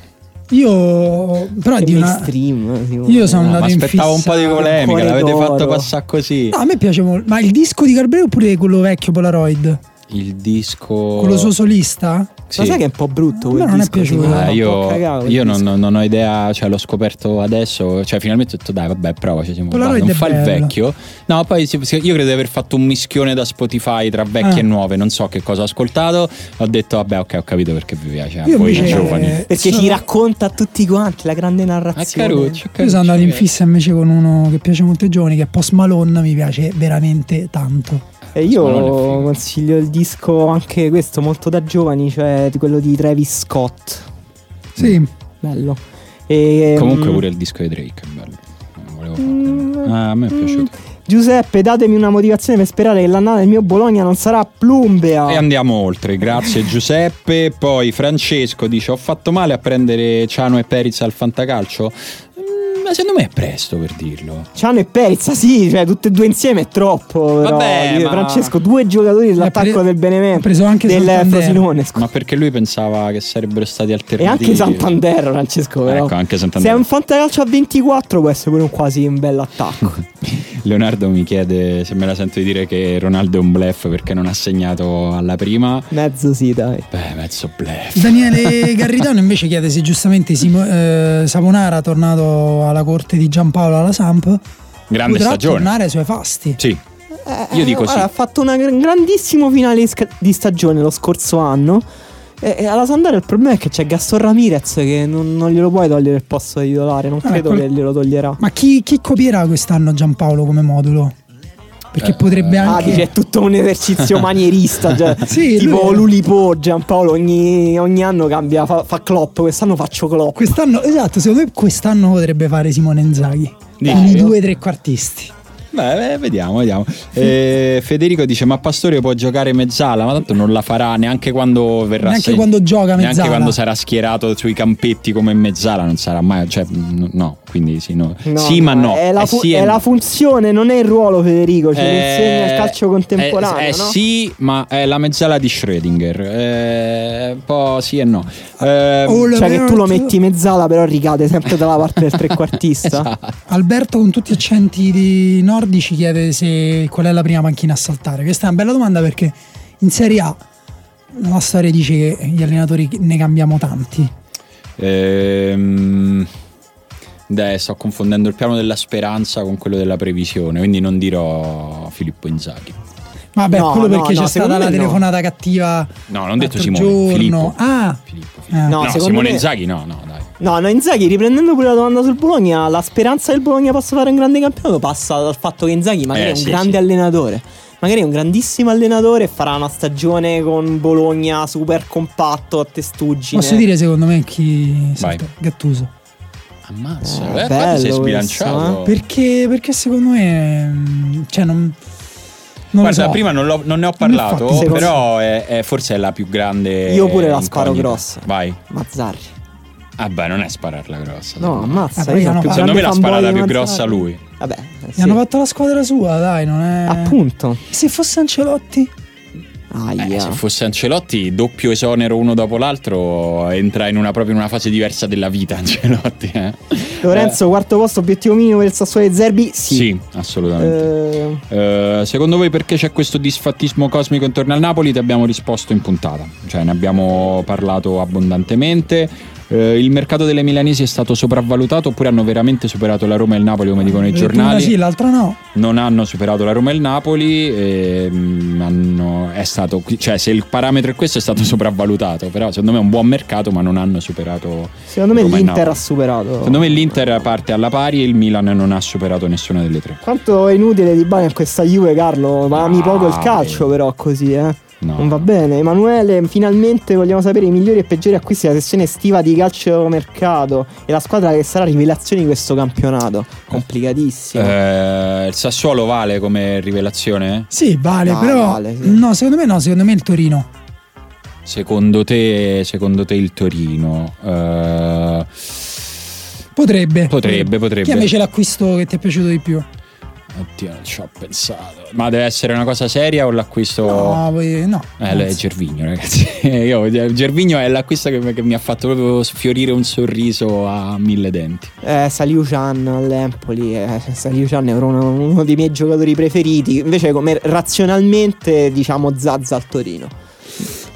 Io, però Che di una. mainstream, secondo Io sono No, andato in aspettavo un po' di polemica, l'avete d'oro. fatto passare così. No, a me piace molto. Ma il disco di Carbreo oppure quello vecchio Polaroid? Il disco. Quello suo solista? Sì. Ma sai che è un po' brutto? Quel non è disco, piaciuto. Eh, fa un po' io io non, non ho idea, cioè l'ho scoperto adesso, cioè finalmente ho detto dai vabbè prova, ci siamo Polaroid non è fa il bello. vecchio. No, poi io credo di aver fatto un mischione da Spotify tra vecchie Ah. e nuove, non so che cosa ho ascoltato, ho detto vabbè ok ho capito perché vi piace, a Io voi invece- giovani. Perché sono- ci racconta a tutti quanti la grande È narrazione. caruccio, è Io sono andato in caruccio, fissa invece con uno che piace molto ai giovani, che è Post Malone, mi piace veramente tanto. E io consiglio il disco anche questo molto da giovani, cioè quello di Travis Scott. Sì, Bello. E, Comunque mm, pure il disco di Drake è bello. Non volevo Mm, farlo. Ah, a me è piaciuto. Giuseppe, datemi una motivazione per sperare che l'annata del mio Bologna non sarà plumbea. E andiamo oltre, grazie Giuseppe. Poi Francesco dice: Ho fatto male a prendere Ciano e Periz al fantacalcio. Ma secondo me è presto per dirlo. Ciano e Perizza, sì, cioè tutte e due insieme è troppo. Però. Vabbè, Io- ma- Francesco, due giocatori dell'attacco pre- del Benevento. ha preso anche del Santander. Frosinone, scusa. Ma perché lui pensava che sarebbero stati E alternativi. anche Santander, Francesco, però. Ecco, anche Se Santander. è un fantacalcio a 24 può essere pure un quasi un bel attacco. Leonardo mi chiede se me la sento di dire che Ronaldo è un bluff perché non ha segnato alla prima. Mezzo sì, dai. Beh, mezzo bluff. Daniele Garritano invece chiede se giustamente Simo- eh, Savonara, tornato alla corte di Giampaolo alla Samp, Grande potrà stagione. tornare ai suoi fasti. Sì, Io dico sì. Eh, Ha fatto un grandissimo finale di stagione lo scorso anno. E, alla Sandara il problema è che c'è Gaston Ramirez che non, non glielo puoi togliere il posto di titolare. Non Ah, credo quel- che glielo toglierà. Ma chi, chi copierà quest'anno Giampaolo come modulo? Perché potrebbe Ah, anche. dice è tutto un esercizio manierista. cioè, Sì, tipo lui- l'Ulipo, Giampaolo ogni, ogni anno cambia, fa, fa Klopp. Quest'anno faccio Klopp. Quest'anno, esatto, secondo me quest'anno potrebbe fare Simone Inzaghi. Con i due trequartisti. Beh, eh, vediamo, vediamo. Eh, Federico dice: Ma Pastore può giocare mezzala, ma tanto non la farà neanche quando verrà Neanche seg- quando gioca Neanche mezzala. quando sarà schierato sui campetti come mezzala, non sarà mai. Cioè, n- no, quindi sì, no. No, sì ma no. È la, Eh fu- sì è la funzione, non è il ruolo, Federico. Lo Eh, insegna il calcio contemporaneo. eh, eh, no? sì, ma è la mezzala di Schrödinger. Eh, un po' sì e no. Eh, Oh, Cioè, che tu lo metti mezzala, però ricade sempre dalla parte del trequartista. esatto. Alberto con tutti gli accenti di nordici chiede se qual è la prima panchina a saltare. Questa è una bella domanda perché in Serie A la storia dice che gli allenatori ne cambiamo tanti. Ehm, dai, sto confondendo il piano della speranza con quello della previsione, quindi non dirò Filippo Inzaghi. Vabbè, No, quello perché no, c'è stata la me no. telefonata cattiva. No, non ho detto Simone, giorno. Filippo. Ah, Filippo, Filippo. Eh. No, Simone me- Inzaghi no, no, dai. No, no, Inzaghi, riprendendo pure la domanda sul Bologna, la speranza che il Bologna possa fare un grande campionato passa dal fatto che Inzaghi magari Eh, è un sì, grande sì. allenatore. Magari è un grandissimo allenatore e farà una stagione con Bologna super compatto a testuggine. posso dire secondo me chi? Gattuso. Ammazza, Eh, eh, bello infatti sei questo, sbilanciato. Perché, perché secondo me mm, cioè non, non Guarda, so. prima non, l'ho- non ne ho parlato, fatto, secondo- però è, è- forse è la più grande. Io pure la sparo incognita. grossa. Vai. Mazzarri. Ah, beh, non è spararla grossa. No, ammazza. Eh, io Secondo me l'ha sparata più grossa lui. Vabbè, eh, sì. hanno fatto la squadra sua, dai, non è. Appunto. Se fosse Ancelotti? Eh, se fosse Ancelotti, doppio esonero uno dopo l'altro, entra in una, proprio in una fase diversa della vita. Ancelotti, eh. Lorenzo, quarto posto, obiettivo minimo per il Sassuolo di Zerbi? Sì. Sì, assolutamente. Eh, Eh, secondo voi perché c'è questo disfattismo cosmico intorno al Napoli? Ti abbiamo risposto in puntata, cioè ne abbiamo parlato abbondantemente. Eh, il mercato delle milanesi è stato sopravvalutato oppure hanno veramente superato la Roma e il Napoli come dicono i Una giornali? sì, l'altra no. Non hanno superato la Roma e il Napoli, ehm, hanno- è stato, cioè se il parametro è questo è stato sopravvalutato, però secondo me è un buon mercato ma non hanno superato secondo me Roma l'Inter ha superato. Secondo me l'Inter parte alla pari e il Milan non ha superato nessuna delle tre. Quanto è inutile di bene in questa Juve, Carlo. Ma ami No, poco il calcio, però, così, eh. No. Non va bene. Emanuele, finalmente vogliamo sapere i migliori e peggiori acquisti della sessione estiva di calcio mercato e la squadra che sarà rivelazione di questo campionato. Complicatissimo. Eh, il Sassuolo vale come rivelazione? Sì, vale, Ah, però. vale, sì. No, secondo me no, secondo me il Torino. Secondo te, secondo te il Torino? Eh, Potrebbe. Potrebbe, potrebbe. Chi invece l'acquisto che ti è piaciuto di più? Oddio, non ci ho pensato. Ma deve essere una cosa seria o l'acquisto... No, poi- no. Eh, è. Gervigno, ragazzi. Io, Gervigno è l'acquisto che, mi- che mi ha fatto proprio sfiorire un sorriso a mille denti. Eh, Saliu Chan all'Empoli. Eh, Saliu Chan è uno, uno dei miei giocatori preferiti. Invece, come razionalmente, diciamo Zazza al Torino.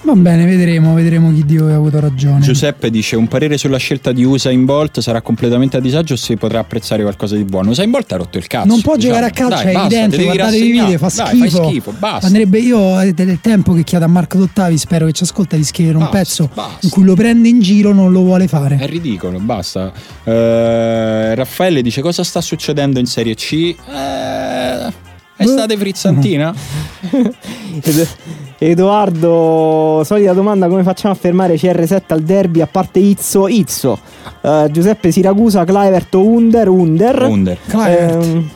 Va bene, vedremo, vedremo chi di voi ha avuto ragione. Giuseppe dice: Un parere sulla scelta di Usain Bolt sarà completamente a disagio o si potrà apprezzare qualcosa di buono. Usain Bolt ha rotto il cazzo. non può diciamo. giocare a calcio, Dai, è basta, evidente. Guardate i video, fa Dai, schifo. fai schifo, basta. Andrebbe io del tempo che chiedo a Marco Dottavi, spero che ci ascolta, di scrivere un Basta, pezzo basta. in cui lo prende in giro, non lo vuole fare. È ridicolo, basta. Eh, Raffaele dice: Cosa sta succedendo in Serie C? Eh, Estate frizzantina? Ed- Edoardo, solita domanda: come facciamo a fermare CR7 al derby? A parte Izzo, Izzo, Eh, Giuseppe Siracusa, Clivert o Under, Under. Under. Ehm,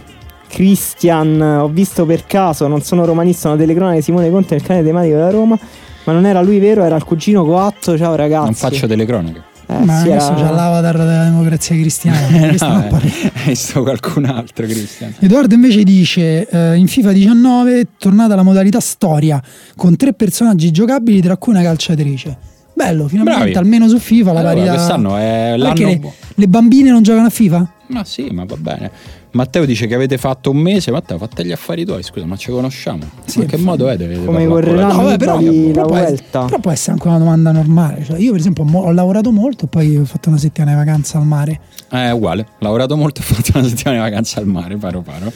Christian, ho visto per caso, non sono romanista, una telecronaca di Simone Conte nel canale tematico della Roma, ma non era lui vero, era il cugino coatto. Ciao ragazzi. Non faccio telecronache. Eh, Ma sì, adesso era- c'ha l'avatar della democrazia cristiana. Questo non No. Hai visto qualcun altro, Cristian? Edoardo invece dice eh, in FIFA 19 è tornata la modalità storia con tre personaggi giocabili tra cui una calciatrice. Bello, finalmente Bravi. almeno su FIFA la Allora, parità. quest'anno è Perché l'anno. le, le bambine non giocano a FIFA? Ma sì, ma va bene. Matteo dice che avete fatto un mese. Matteo, fate gli affari tuoi, scusa, ma ci conosciamo. Sì, ma che modo è? Deve Come correranno? la- No, vabbè, però, Italy, la però può essere, Vuelta. però può essere anche una domanda normale. Cioè, io, per esempio, mo- ho lavorato molto e poi ho fatto una settimana di vacanza al mare. È uguale. Ho lavorato molto e ho fatto una settimana di vacanza al mare, paro paro.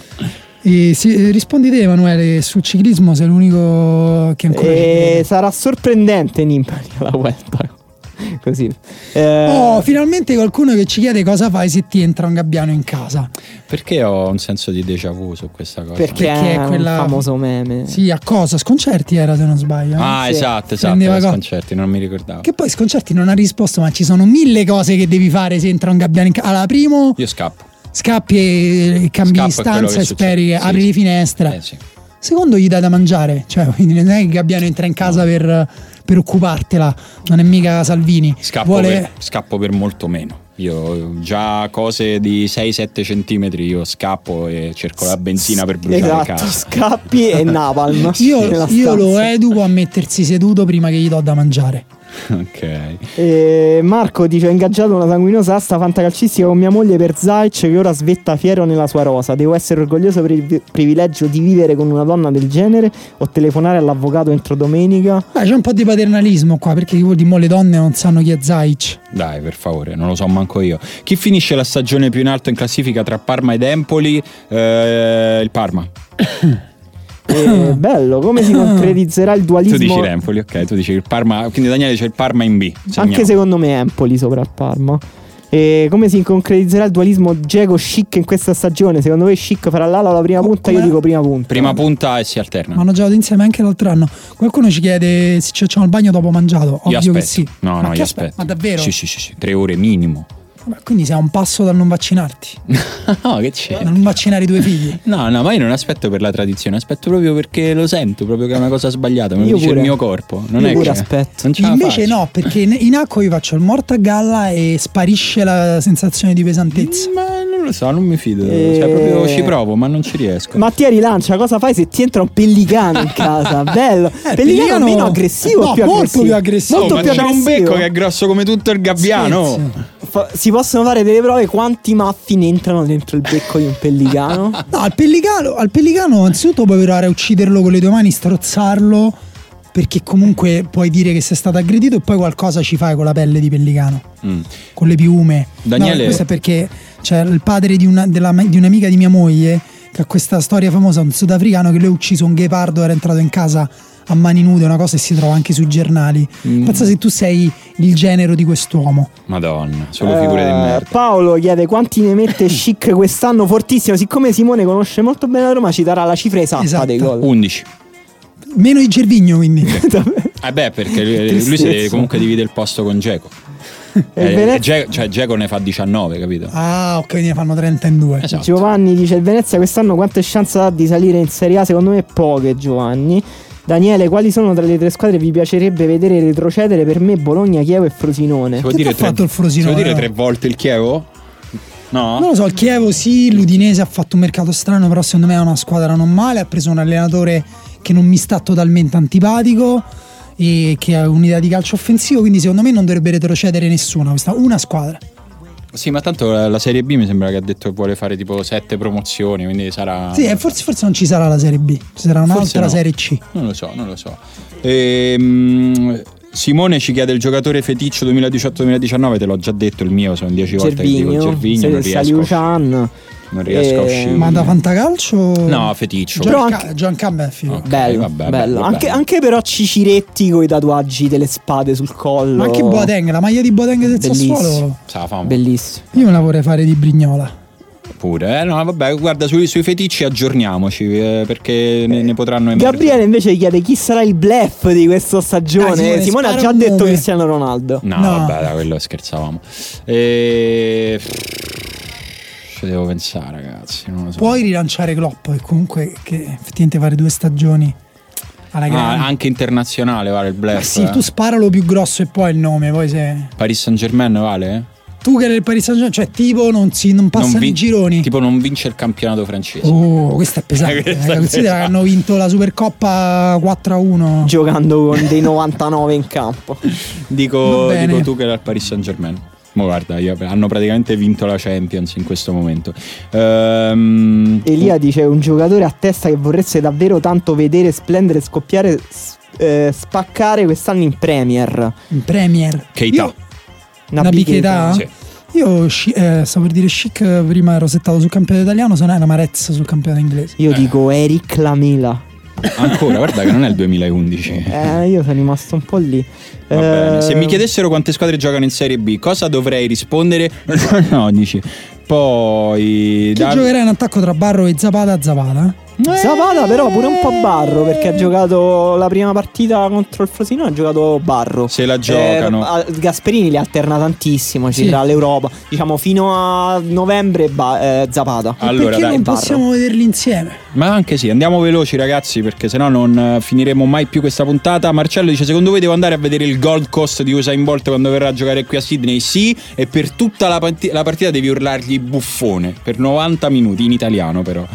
E si- eh, rispondi te, Emanuele, sul ciclismo sei l'unico che ancora. E crede. sarà sorprendente Nimpari alla Vuelta. Così. Eh, Oh, finalmente qualcuno che ci chiede cosa fai se ti entra un gabbiano in casa. Perché ho un senso di déjà vu su questa cosa? perché, perché è quella- un famoso meme. Sì, a cosa? Sconcerti era se non sbaglio. eh? Ah, Sì. esatto, esatto. Prendeva sconcerti, non mi ricordavo. Che poi Sconcerti non ha risposto, ma ci sono mille cose che devi fare se entra un gabbiano in casa. Allora, primo, Io scappo. scappi e cambi Scappo stanza e speri che Sì, apri sì. le finestre. Eh sì. Secondo, gli dai da mangiare. Cioè, quindi non è che il gabbiano entra in casa per, per occupartela. Non è mica Salvini. Scappo, Vuole... per, scappo per molto meno. Io già cose di 6-7 centimetri io scappo e cerco la benzina per bruciare Esatto, casa. scappi e napalm. Io, io lo educo a mettersi seduto prima che gli do da mangiare. ok. E Marco dice: Ho ingaggiato una sanguinosa asta fantacalcistica con mia moglie per Zaic che ora svetta fiero nella sua rosa. Devo essere orgoglioso per il vi- privilegio di vivere con una donna del genere o telefonare all'avvocato entro domenica. Beh, c'è un po' di paternalismo qua perché di mo le donne non sanno chi è Zaic. Dai, per favore, non lo so manco io. Chi finisce la stagione più in alto in classifica tra Parma ed Empoli? Eh, il Parma. E bello, come si concretizzerà il Tu dualismo? dici l'Empoli, ok, tu dici il Parma. Quindi Daniele dice il Parma in B. Segniamo. Anche secondo me Empoli sopra il Parma. E come si concretizzerà il dualismo Geco Chic in questa stagione? Secondo voi Chic farà l'ala o la prima Co- punta? Io come- dico prima punta. Prima punta e si alterna. Ma hanno giocato insieme anche l'altro anno. Qualcuno ci chiede se ci facciamo il bagno dopo mangiato. Io Ovvio che aspetto. sì. No, ma no, che io aspe- aspetto. Ma davvero? Sì, sì, sì, sì, tre ore minimo. Ma quindi sei a un passo dal non vaccinarti. no, che c'è? dal non vaccinare i tuoi figli. No, no, ma io non aspetto per la tradizione, aspetto proprio perché lo sento, proprio che è una cosa sbagliata, me lo Io dice pure. il mio corpo. Non Io è pure che aspetto. Invece no, perché in, acqua io faccio il morto a galla e sparisce la sensazione di pesantezza. Ma non lo so, non mi fido. Eh. Cioè, proprio ci provo, ma non ci riesco. Mattia rilancia, cosa fai se ti entra un pellicano in casa? Bello. Eh, pellicano, pellicano- meno aggressivo, no, più molto aggressivo. più aggressivo. Molto Oh, più c'ha un aggressivo. becco che è grosso come tutto il gabbiano. Scherzi. Fa- si possono fare delle prove quanti muffin entrano dentro il becco di un pellicano? No, al pellicano, al pellicano anzitutto puoi provare a ucciderlo con le tue mani, strozzarlo, perché comunque puoi dire che sei stato aggredito e poi qualcosa ci fai con la pelle di pellicano, Mm. con le piume. Daniele- No, questo è perché c'è il padre di, una- della- di un'amica di mia moglie che ha questa storia famosa, un sudafricano che lui ha ucciso un ghepardo, era entrato in casa a mani nude, una cosa che si trova anche sui giornali. Mm. Pensa se tu sei il genero di quest'uomo. Madonna, solo figure di Eh, merda. Paolo chiede quanti ne mette Chic quest'anno fortissimo. Siccome Simone conosce molto bene la Roma, ci darà la cifra esatta Esatto. dei gol. 11. Meno di Gervigno quindi. Eh beh, perché lui, lui si Tristezza. deve comunque divide il posto con Geco. E Eh, Venezia- cioè Geco ne fa 19, capito? ah, ok, quindi ne fanno 30 in due. Esatto. Giovanni dice: Il Venezia quest'anno quante chance ha di salire in Serie A? Secondo me poche, Giovanni. Daniele, quali sono tra le tre squadre che vi piacerebbe vedere retrocedere? Per me Bologna, Chievo e Frosinone. Si può dire il si Frosinone? può dire tre volte il Chievo? No? Non lo so, il Chievo sì, l'Udinese ha fatto un mercato strano, però secondo me è una squadra non male, ha preso un allenatore che non mi sta totalmente antipatico e che ha un'idea di calcio offensivo, quindi secondo me non dovrebbe retrocedere nessuna, questa una squadra. Sì, ma tanto la la Serie B mi sembra che ha detto che vuole fare tipo sette promozioni, quindi sarà... Sì, e forse, forse non ci sarà la Serie B, ci sarà un'altra no. Serie C. Non lo so, non lo so. Ehm, Simone ci chiede il giocatore feticcio 2018-2019, te l'ho già detto, il mio sono 10 volte che dico Gervigno, non riesco, Saliucian. Non riesco a Eh, uscire. Ma da fantacalcio? No, feticcio. Però Ca- anche- John Campbell è figo. Ok, Bello, vabbè, bello. Anche, anche però Ciciretti con i tatuaggi delle spade sul collo. Ma anche Boateng, la maglia di Boateng del Bellissimo. Sassuolo, Sa. Bellissimo. io me la vorrei fare di Brignola. Pure, eh? No, vabbè, guarda, sui, sui feticci aggiorniamoci eh, perché ne, ne potranno emergere. Gabriele invece chiede chi sarà il bluff di questa stagione. Dai, Simone, Simone ha già detto. Cristiano Ronaldo. No, No. vabbè, da quello scherzavamo. E... Devo pensare, ragazzi. Non lo so. Puoi rilanciare Klopp e comunque che effettivamente fare due stagioni alla grande. Ah, anche internazionale vale il Ma bluff. sì, eh. tu sparalo più grosso e poi il nome, poi se... Paris Saint Germain vale? eh? Tu che nel Paris Saint-Germain, cioè tipo non, si, non passano Non vi- i gironi. Tipo non vince il campionato francese. Oh, questo è pesante. È. Considera che hanno vinto la Supercoppa 4 a 1. Giocando con dei 99 in campo. Dico, dico tu che era il Paris Saint Germain. Ma guarda, hanno praticamente vinto la Champions in questo momento. Ehm, Elia dice un giocatore a testa che vorreste davvero tanto vedere splendere, scoppiare, s- eh, spaccare quest'anno in Premier. In Premier. Keita. Io, Naby Keita? Sì. io sci- eh, stavo per dire chic, prima ero settato sul campionato italiano, se no era Marez sul campionato inglese. Io Eh. dico Eric Lamela. Ancora, guarda che non è il 2011. Eh, io sono rimasto un po' lì. Va bene. Se Eh, mi chiedessero quante squadre giocano in Serie B, cosa dovrei rispondere? no, dici. Poi. Chi Dav- giocherà in attacco tra Barro e Zapata? Zapata. Zapata però pure un po' Barro perché ha giocato la prima partita contro il Frosinone ha giocato Barro. Se la giocano. Eh, Gasperini li alterna tantissimo ci Sì. tra l'Europa. Diciamo fino a novembre ba- eh, Zapata. Allora, Perché dai, non Barro. possiamo vederli insieme? Ma anche sì, andiamo veloci ragazzi perché sennò non eh, finiremo mai più questa puntata. Marcello dice secondo voi devo andare a vedere il Gold Coast di Usain Bolt quando verrà a giocare qui a Sydney? Sì, e per tutta la partita devi urlargli buffone per 90 minuti in italiano però.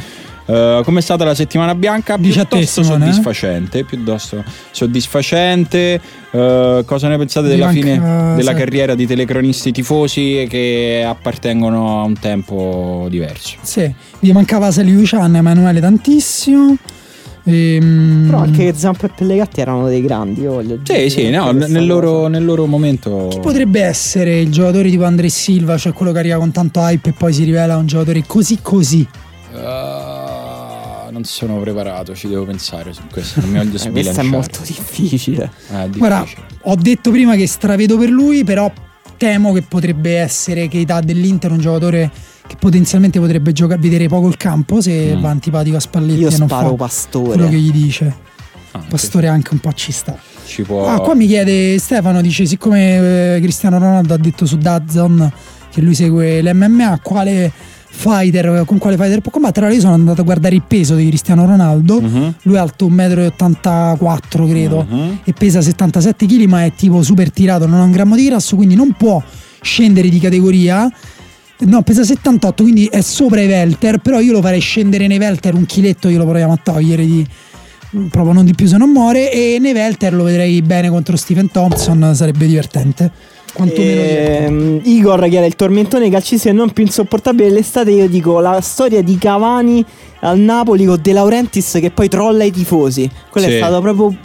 Eh, com'è stata la settimana bianca? Piuttosto eh? soddisfacente, piuttosto soddisfacente. Eh, cosa ne pensate della manca- fine della sì. carriera di telecronisti tifosi che appartengono a un tempo diverso? Sì, gli mancava Saliu Chan, Emanuele tantissimo. Ehm, Però anche Zampa e Pellegatti erano dei grandi, io voglio Sì, dire sì, no, questa nel loro, nel loro momento. Chi potrebbe essere il giocatore tipo André Silva, cioè quello che arriva con tanto hype e poi si rivela un giocatore così così? Ah, non sono preparato, ci devo pensare su questo. Non mi voglio Eh, sbilanciare. questo è molto difficile. Eh, è Guarda, difficile. ho detto prima che stravedo per lui, però temo che potrebbe essere che età dell'Inter un giocatore che potenzialmente potrebbe giocare, vedere poco il campo se Mm. va antipatico a Spalletti Io e non sparo fa Pastore. quello che gli dice. Ah, Pastore anche un po' ci sta. ci può. Ah, qua mi chiede Stefano, dice siccome eh, Cristiano Ronaldo ha detto su Dazon che lui segue l'MMA, quale fighter, con quale fighter può combattere? Allora io sono andato a guardare il peso di Cristiano Ronaldo, Mhm. lui è alto 1,84 m credo Mhm. e pesa 77 kg ma è tipo super tirato, non ha un grammo di grasso, quindi non può scendere di categoria. No, pesa 78, quindi è sopra i Welter, però io lo farei scendere nei Welter un chiletto, io lo proviamo a togliere di proprio non di più se non muore e nei Welter lo vedrei bene contro Steven Thompson, sarebbe divertente. Divertente. Ehm, Igor chiede il tormentone calcistico è non più insopportabile dell'estate. Io dico la storia di Cavani al Napoli con De Laurentiis che poi trolla i tifosi. Quello Sì. è stato proprio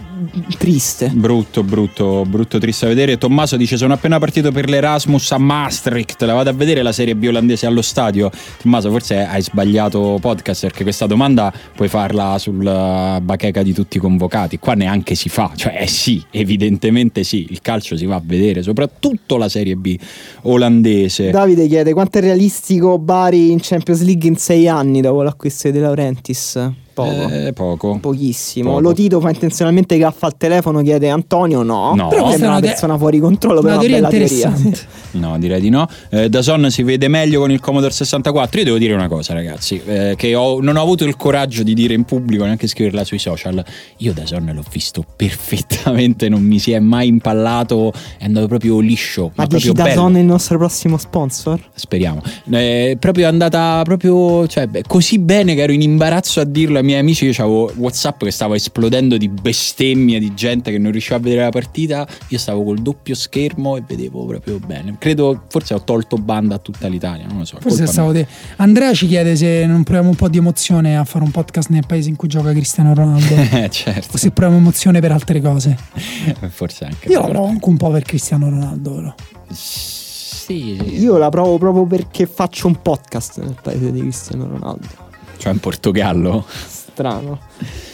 triste. Brutto, brutto, brutto, triste da vedere. Tommaso dice: Sono appena partito per l'Erasmus a Maastricht. La vado a vedere la serie B olandese allo stadio. Tommaso, forse hai sbagliato podcast perché questa domanda puoi farla sulla bacheca di tutti i convocati. Qua neanche si fa. Cioè, eh sì, evidentemente sì. Il calcio si va a vedere, soprattutto la serie B olandese. Davide chiede quanto è realistico Bari in Champions League in sei anni dopo l'acquisto di De Laurentiis. Poco. Eh, poco. Pochissimo. Poco. Lo Tito fa intenzionalmente gaffa al telefono, chiede Antonio. No, No. però sembra una una te- persona fuori controllo. Una Però una teoria bella teoria. interessante. No, direi di no. Eh, Dazon si vede meglio con il Commodore 64. Io devo dire una cosa, ragazzi, eh, che ho- non ho avuto il coraggio di dire in pubblico, neanche scriverla sui social. Io Dazon l'ho visto perfettamente, non mi si è mai impallato, è andato proprio liscio. Ma proprio dici da. Son il nostro prossimo sponsor? Speriamo. Eh, proprio è andata proprio cioè, beh, così bene che ero in imbarazzo a dirlo miei amici. Io avevo WhatsApp che stava esplodendo di bestemmie di gente che non riusciva a vedere la partita. Io stavo col doppio schermo e vedevo proprio bene. Credo, forse ho tolto banda a tutta l'Italia. Non lo so. Forse stavo te. Andrea ci chiede se non proviamo un po' di emozione a fare un podcast nel paese in cui gioca Cristiano Ronaldo. Eh, certo. o se proviamo emozione per altre cose. Forse anche. Io la provo anche un po' per Cristiano Ronaldo. però. Sì, sì. Io la provo proprio perché faccio un podcast nel paese di Cristiano Ronaldo. Cioè in Portogallo. Strano.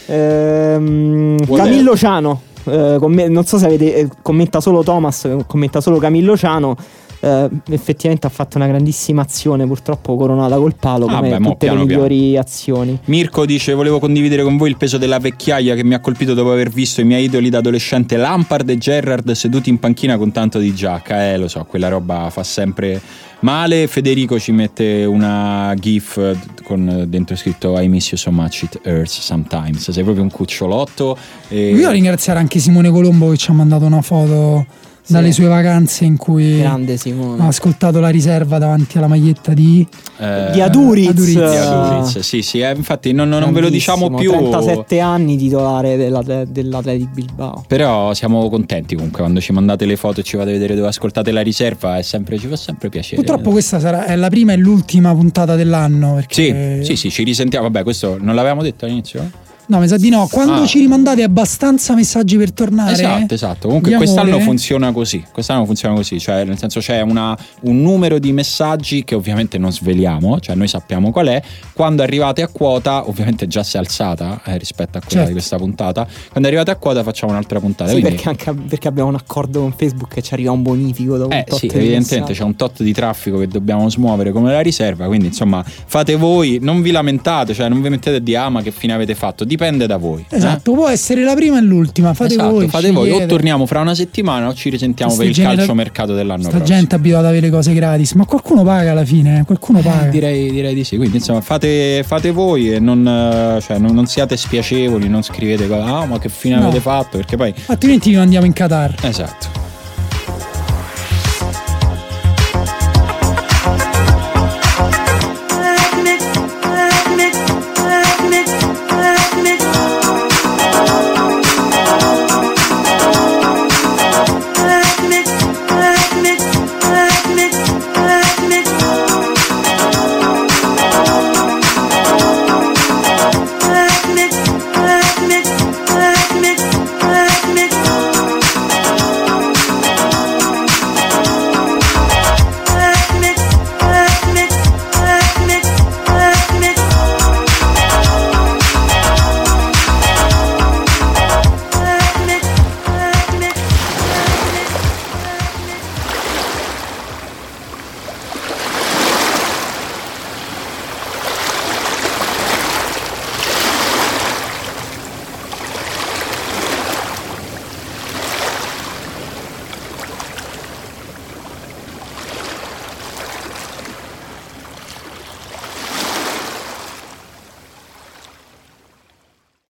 Ehm, Camillo Ciano. eh, comm- non so se avete. eh, commenta solo Thomas, commenta solo Camillo Ciano. Eh, effettivamente ha fatto una grandissima azione, purtroppo coronata col palo, Ah, come beh, tutte piano le migliori azioni. Mirko dice: Volevo condividere con voi il peso della vecchiaia che mi ha colpito dopo aver visto i miei idoli da adolescente Lampard e Gerrard seduti in panchina con tanto di giacca. Eh, lo so, quella roba fa sempre male. Federico ci mette una GIF con dentro scritto I miss you so much, it hurts sometimes. Sei proprio un cucciolotto. E... Io ringraziare anche Simone Colombo che ci ha mandato una foto Sì. dalle sue vacanze in cui Grande ha ascoltato la riserva davanti alla maglietta di eh, Di Aduriz. Aduriz. di Aduriz, Sì, sì, eh, infatti non, non ve lo diciamo più. Grandissimo, 37 anni titolare dell'Atle- dell'Athletic Bilbao. Però siamo contenti comunque quando ci mandate le foto e ci fate vedere dove ascoltate la riserva. È sempre, ci fa sempre piacere. Purtroppo questa sarà è la prima e l'ultima puntata dell'anno. Sì, Perché... sì, sì, ci risentiamo. Vabbè, questo non l'avevamo detto all'inizio? No, mi sa di no. Quando Ah. ci rimandate abbastanza messaggi per tornare. Esatto, esatto. Comunque di quest'anno amore, funziona così. Quest'anno funziona così, cioè nel senso c'è una- un numero di messaggi che ovviamente non sveliamo, cioè noi sappiamo qual è. Quando arrivate a quota, ovviamente già si è alzata eh, rispetto a quella Certo. di questa puntata. Quando arrivate a quota facciamo un'altra puntata. Sì, quindi- perché, anche, perché abbiamo un accordo con Facebook che ci arriva un bonifico dopo Eh un tot sì, di evidentemente c'è un tot di traffico che dobbiamo smuovere come la riserva, quindi insomma fate voi, non vi lamentate, cioè non vi mettete a dire ah che fine avete fatto, dipende da voi. eh? Esatto, può essere la prima e l'ultima. Fate Esatto, voi. fate voi, o torniamo fra una settimana o ci risentiamo Sti per il genera- calciomercato dell'anno Sta prossimo. gente è abituata ad avere cose gratis, ma qualcuno paga alla fine. Qualcuno paga. Eh, Direi, direi di sì, quindi insomma fate, fate voi e non, eh, cioè, non, non siate spiacevoli, non scrivete ah ma che fine No. avete fatto, perché poi... Altrimenti vi mandiamo in Qatar. Esatto.